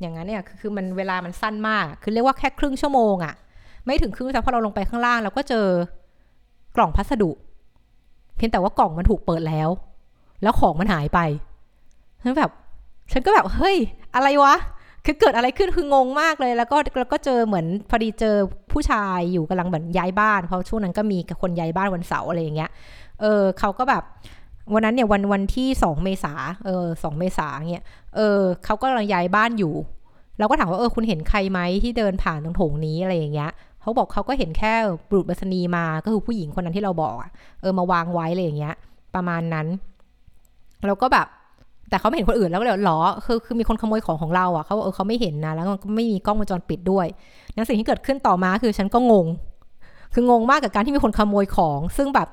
อย่างนั้นเนี่ยคือมันเวลามันสั้นมาก คือเรียกว่าแค่ครึ่งชั่วโมงอะ่ะ ไม่ถึงครึ่งชั่พอเราลงไปข้างล่างเราก็เจอกล่องพัสดุ เพียงแต่ว่ากล่องมันถูกเปิดแล้ว แล้วของมันหายไปฉันแบบ ฉันก็แบบเฮ้ย อะไรวะ คือเกิดอะไรขึ้นคืองงมากเลย แล้วก็แล้วก็เจอเหมือนพอดีเจอผู้ชายอยู่กำลังเหมือนย้ายบ้าน เพราะช่วงนั้นก็มีคนย้ายบ้านวันเสาร์อะไรอย่างเงี้ย เออเขาก็แบบวันนั้นเนี่ยวันวันที่สองเมษาเออสองเมษาเนี่ยเออเขาก็กำลังย้ายบ้านอยู่เราก็ถามว่าเออคุณเห็นใครไหมที่เดินผ่านตรงโถงนี้อะไรอย่างเงี้ยเขาบอกเขาก็เห็นแค่บุรุษบัษนีมาก็คือผู้หญิงคนนั้นที่เราบอกเออมาวางไว้อะไรอย่างเงี้ย ประมาณนั้น แล้วก็แบบ แต่เขาไม่เห็นคนอื่นแล้วก็เลยหรอคือคือมีคนขโมยของของเราอะเขาเออเขาไม่เห็นนะแล้วก็ไม่มีกล้องวงจรปิดด้วยนั่นสิ่งที่เกิดขึ้นต่อมาคือฉันก็งง คืองงมากกับการที่มีคนขโมยของ ซึ่งแบบ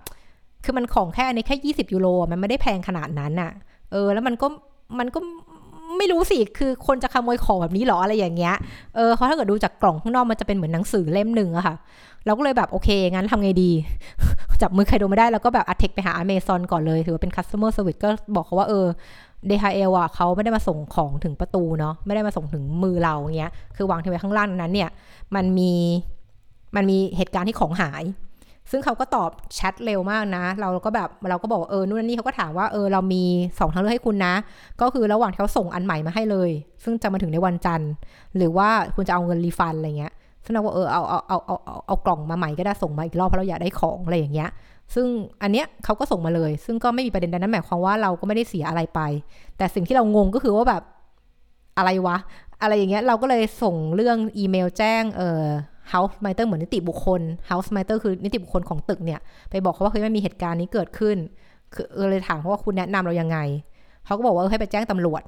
คือมันของแค่อันนี้แค่ยี่สิบยูโรมันไม่ได้แพงขนาดนั้นอะ เออ แล้วมันก็มันก็ไม่รู้สิ คือคนจะขโมยของแบบนี้หรออะไรอย่างเงี้ย เออเพราะถ้าเกิดดูจากกล่องข้างนอกมันจะเป็นเหมือนหนังสือเล่มหนึ่งอะค่ะ เราก็เลยแบบโอเค งั้นทำไงดี จับมือใครดูไม่ได้แล้วก็แบบอัดเทคไปหาอเมซอนก่อนเลย ถือว่าเป็น customer service ก็บอกเขาว่าเออ DHL อะเขาไม่ได้มาส่งของถึงประตูเนาะไม่ได้มาส่งถึงมือเราเงี้ยคือวางทิ้งไว้ข้างล่างนั้นเนี่ยมันมีมันมีเหตุการณ์ที่ของหาย ซึ่งเขาก็ตอบแชทเร็วมากนะ เราก็แบบเราก็บอกเออนู่นนี่เขาก็ถามว่าเออเรามีสองทางเลือกให้คุณนะ ก็คือระหว่างที่เขาส่งอันใหม่มาให้เลย ซึ่งจะมาถึงในวันจันทร์ หรือว่าคุณจะเอาเงินรีฟันอะไรเงี้ยซึ่งเราก็เออเอาเอาเอาเอาเอากล่องมาใหม่ก็ได้ส่งมาอีกรอบเพราะเราอยากได้ของอะไรอย่างเงี้ย ซึ่งอันเนี้ยเขาก็ส่งมาเลย ซึ่งก็ไม่มีประเด็นใดนั้นหมายความว่าเราก็ไม่ได้เสียอะไรไป แต่สิ่งที่เรางงก็คือว่าแบบอะไรวะ อะไรอย่างเงี้ยเราก็เลยส่งเรื่องอีเมลแจ้งเอ่อ house matter เหมือนนิติบุคคล house matter คือนิติบุคคลของตึกเนี่ย ไปบอกเขาว่าเฮ้ยมันมีเหตุการณ์นี้เกิดขึ้น คือเลยถามเขาว่าคุณแนะนำเรายังไง เขาก็บอกว่าให้ไปแจ้งตำรวจ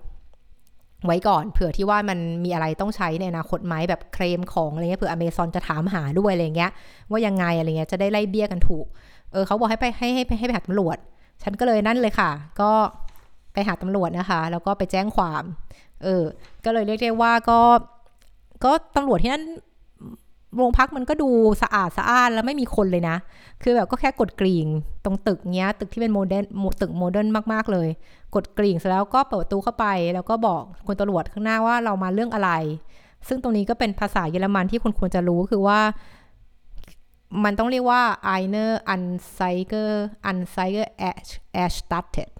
ไว้ก่อน เผื่อที่ว่ามันมีอะไรต้องใช้ในอนาคตไหมแบบเคลมของอะไรเงี้ยเผื่ออเมซอนจะถามหาด้วยอะไรเงี้ยว่ายังไงอะไรเงี้ยจะได้ไล่เบี้ยกันถูก เออเขาบอกให้ไปให้ให้ให้ไปหาตำรวจ ฉันก็เลยนั่นเลยค่ะ ก็ไปหาตำรวจนะคะ แล้วก็ไปแจ้งความ เออ ก็เลยเรียกได้ว่าก็ ก็ตำรวจที่นั่นโรงพักมันก็ดูสะอาดสะอ้านแล้วไม่มีคนเลยนะ คือแบบก็แค่กดกริ่งตรงตึกเนี้ย ตึกที่เป็น modern ตึก modern มาก ๆ เลย กดกริ่งเสร็จแล้วก็เปิดประตูเข้าไป แล้วก็บอกคุณตำรวจข้างหน้าว่าเรามาเรื่องอะไร ซึ่งตรงนี้ก็เป็นภาษาเยอรมันที่คุณควรจะรู้คือว่า มันต้องเรียกว่า einer Anzeiger Anzeiger erstattet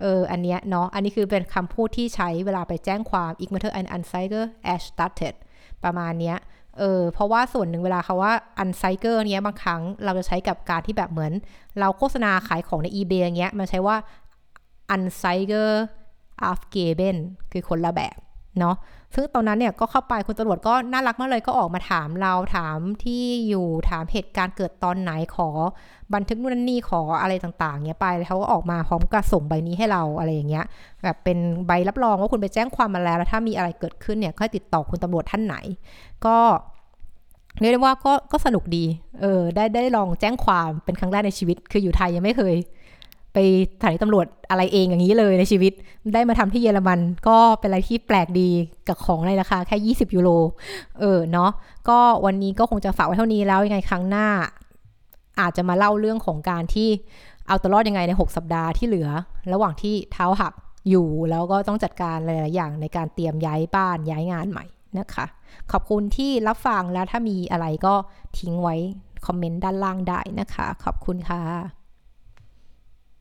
เออ อันเนี้ยเนาะ อันนี้คือเป็นคำพูดที่ใช้เวลาไปแจ้งความ ich möchte ein Anzeiger erstattet ประมาณเนี้ย เออ เพราะว่าส่วนหนึ่งเวลาเขาว่า Anzeiger เนี้ยบางครั้งเราจะใช้กับการที่แบบเหมือน เราโฆษณาขายของใน eBay เงี้ย มันใช้ว่า Anzeiger aufgeben คือคนละแบบ เนาะซึ่งตอนนั้นเนี่ยก็เข้าไปคุณตำรวจก็น่ารักมากเลยก็ออกมาถามเราถามที่อยู่ถามเหตุการณ์เกิดตอนไหนขอ บันทึกนู่นนี่ขออะไรต่างๆเนี้ยไปเขาก็ออกมาพร้อมกับส่งใบนี้ให้เราอะไรอย่างเงี้ยแบบเป็นใบรับรองว่าคุณไปแจ้งความมาแล้วแล้วถ้ามีอะไรเกิดขึ้นเนี่ยก็ติดต่อคุณตำรวจท่านไหน ก็เรียกได้ว่าก็ก็สนุกดี เออได้ได้ลองแจ้งความเป็นครั้งแรกในชีวิต คืออยู่ไทยยังไม่เคย ไปสถานีตำรวจอะไรเองอย่างนี้เลยในชีวิต ได้มาทำที่เยอรมันก็เป็นอะไรที่แปลกดีกับของในราคาแค่ 20 ยูโร เออเนาะก็วันนี้ก็คงจะฝากไว้เท่านี้แล้วยังไงครั้งหน้า อาจจะมาเล่าเรื่องของการที่เอาตัวรอดยังไงใน 6 สัปดาห์ที่เหลือ ระหว่างที่เท้าหักอยู่แล้วก็ต้องจัดการหลายๆอย่างในการเตรียมย้ายบ้านย้ายงานใหม่นะคะ ขอบคุณที่รับฟังแล้วถ้ามีอะไรก็ทิ้งไว้คอมเมนต์ด้านล่างได้นะคะ ขอบคุณค่ะ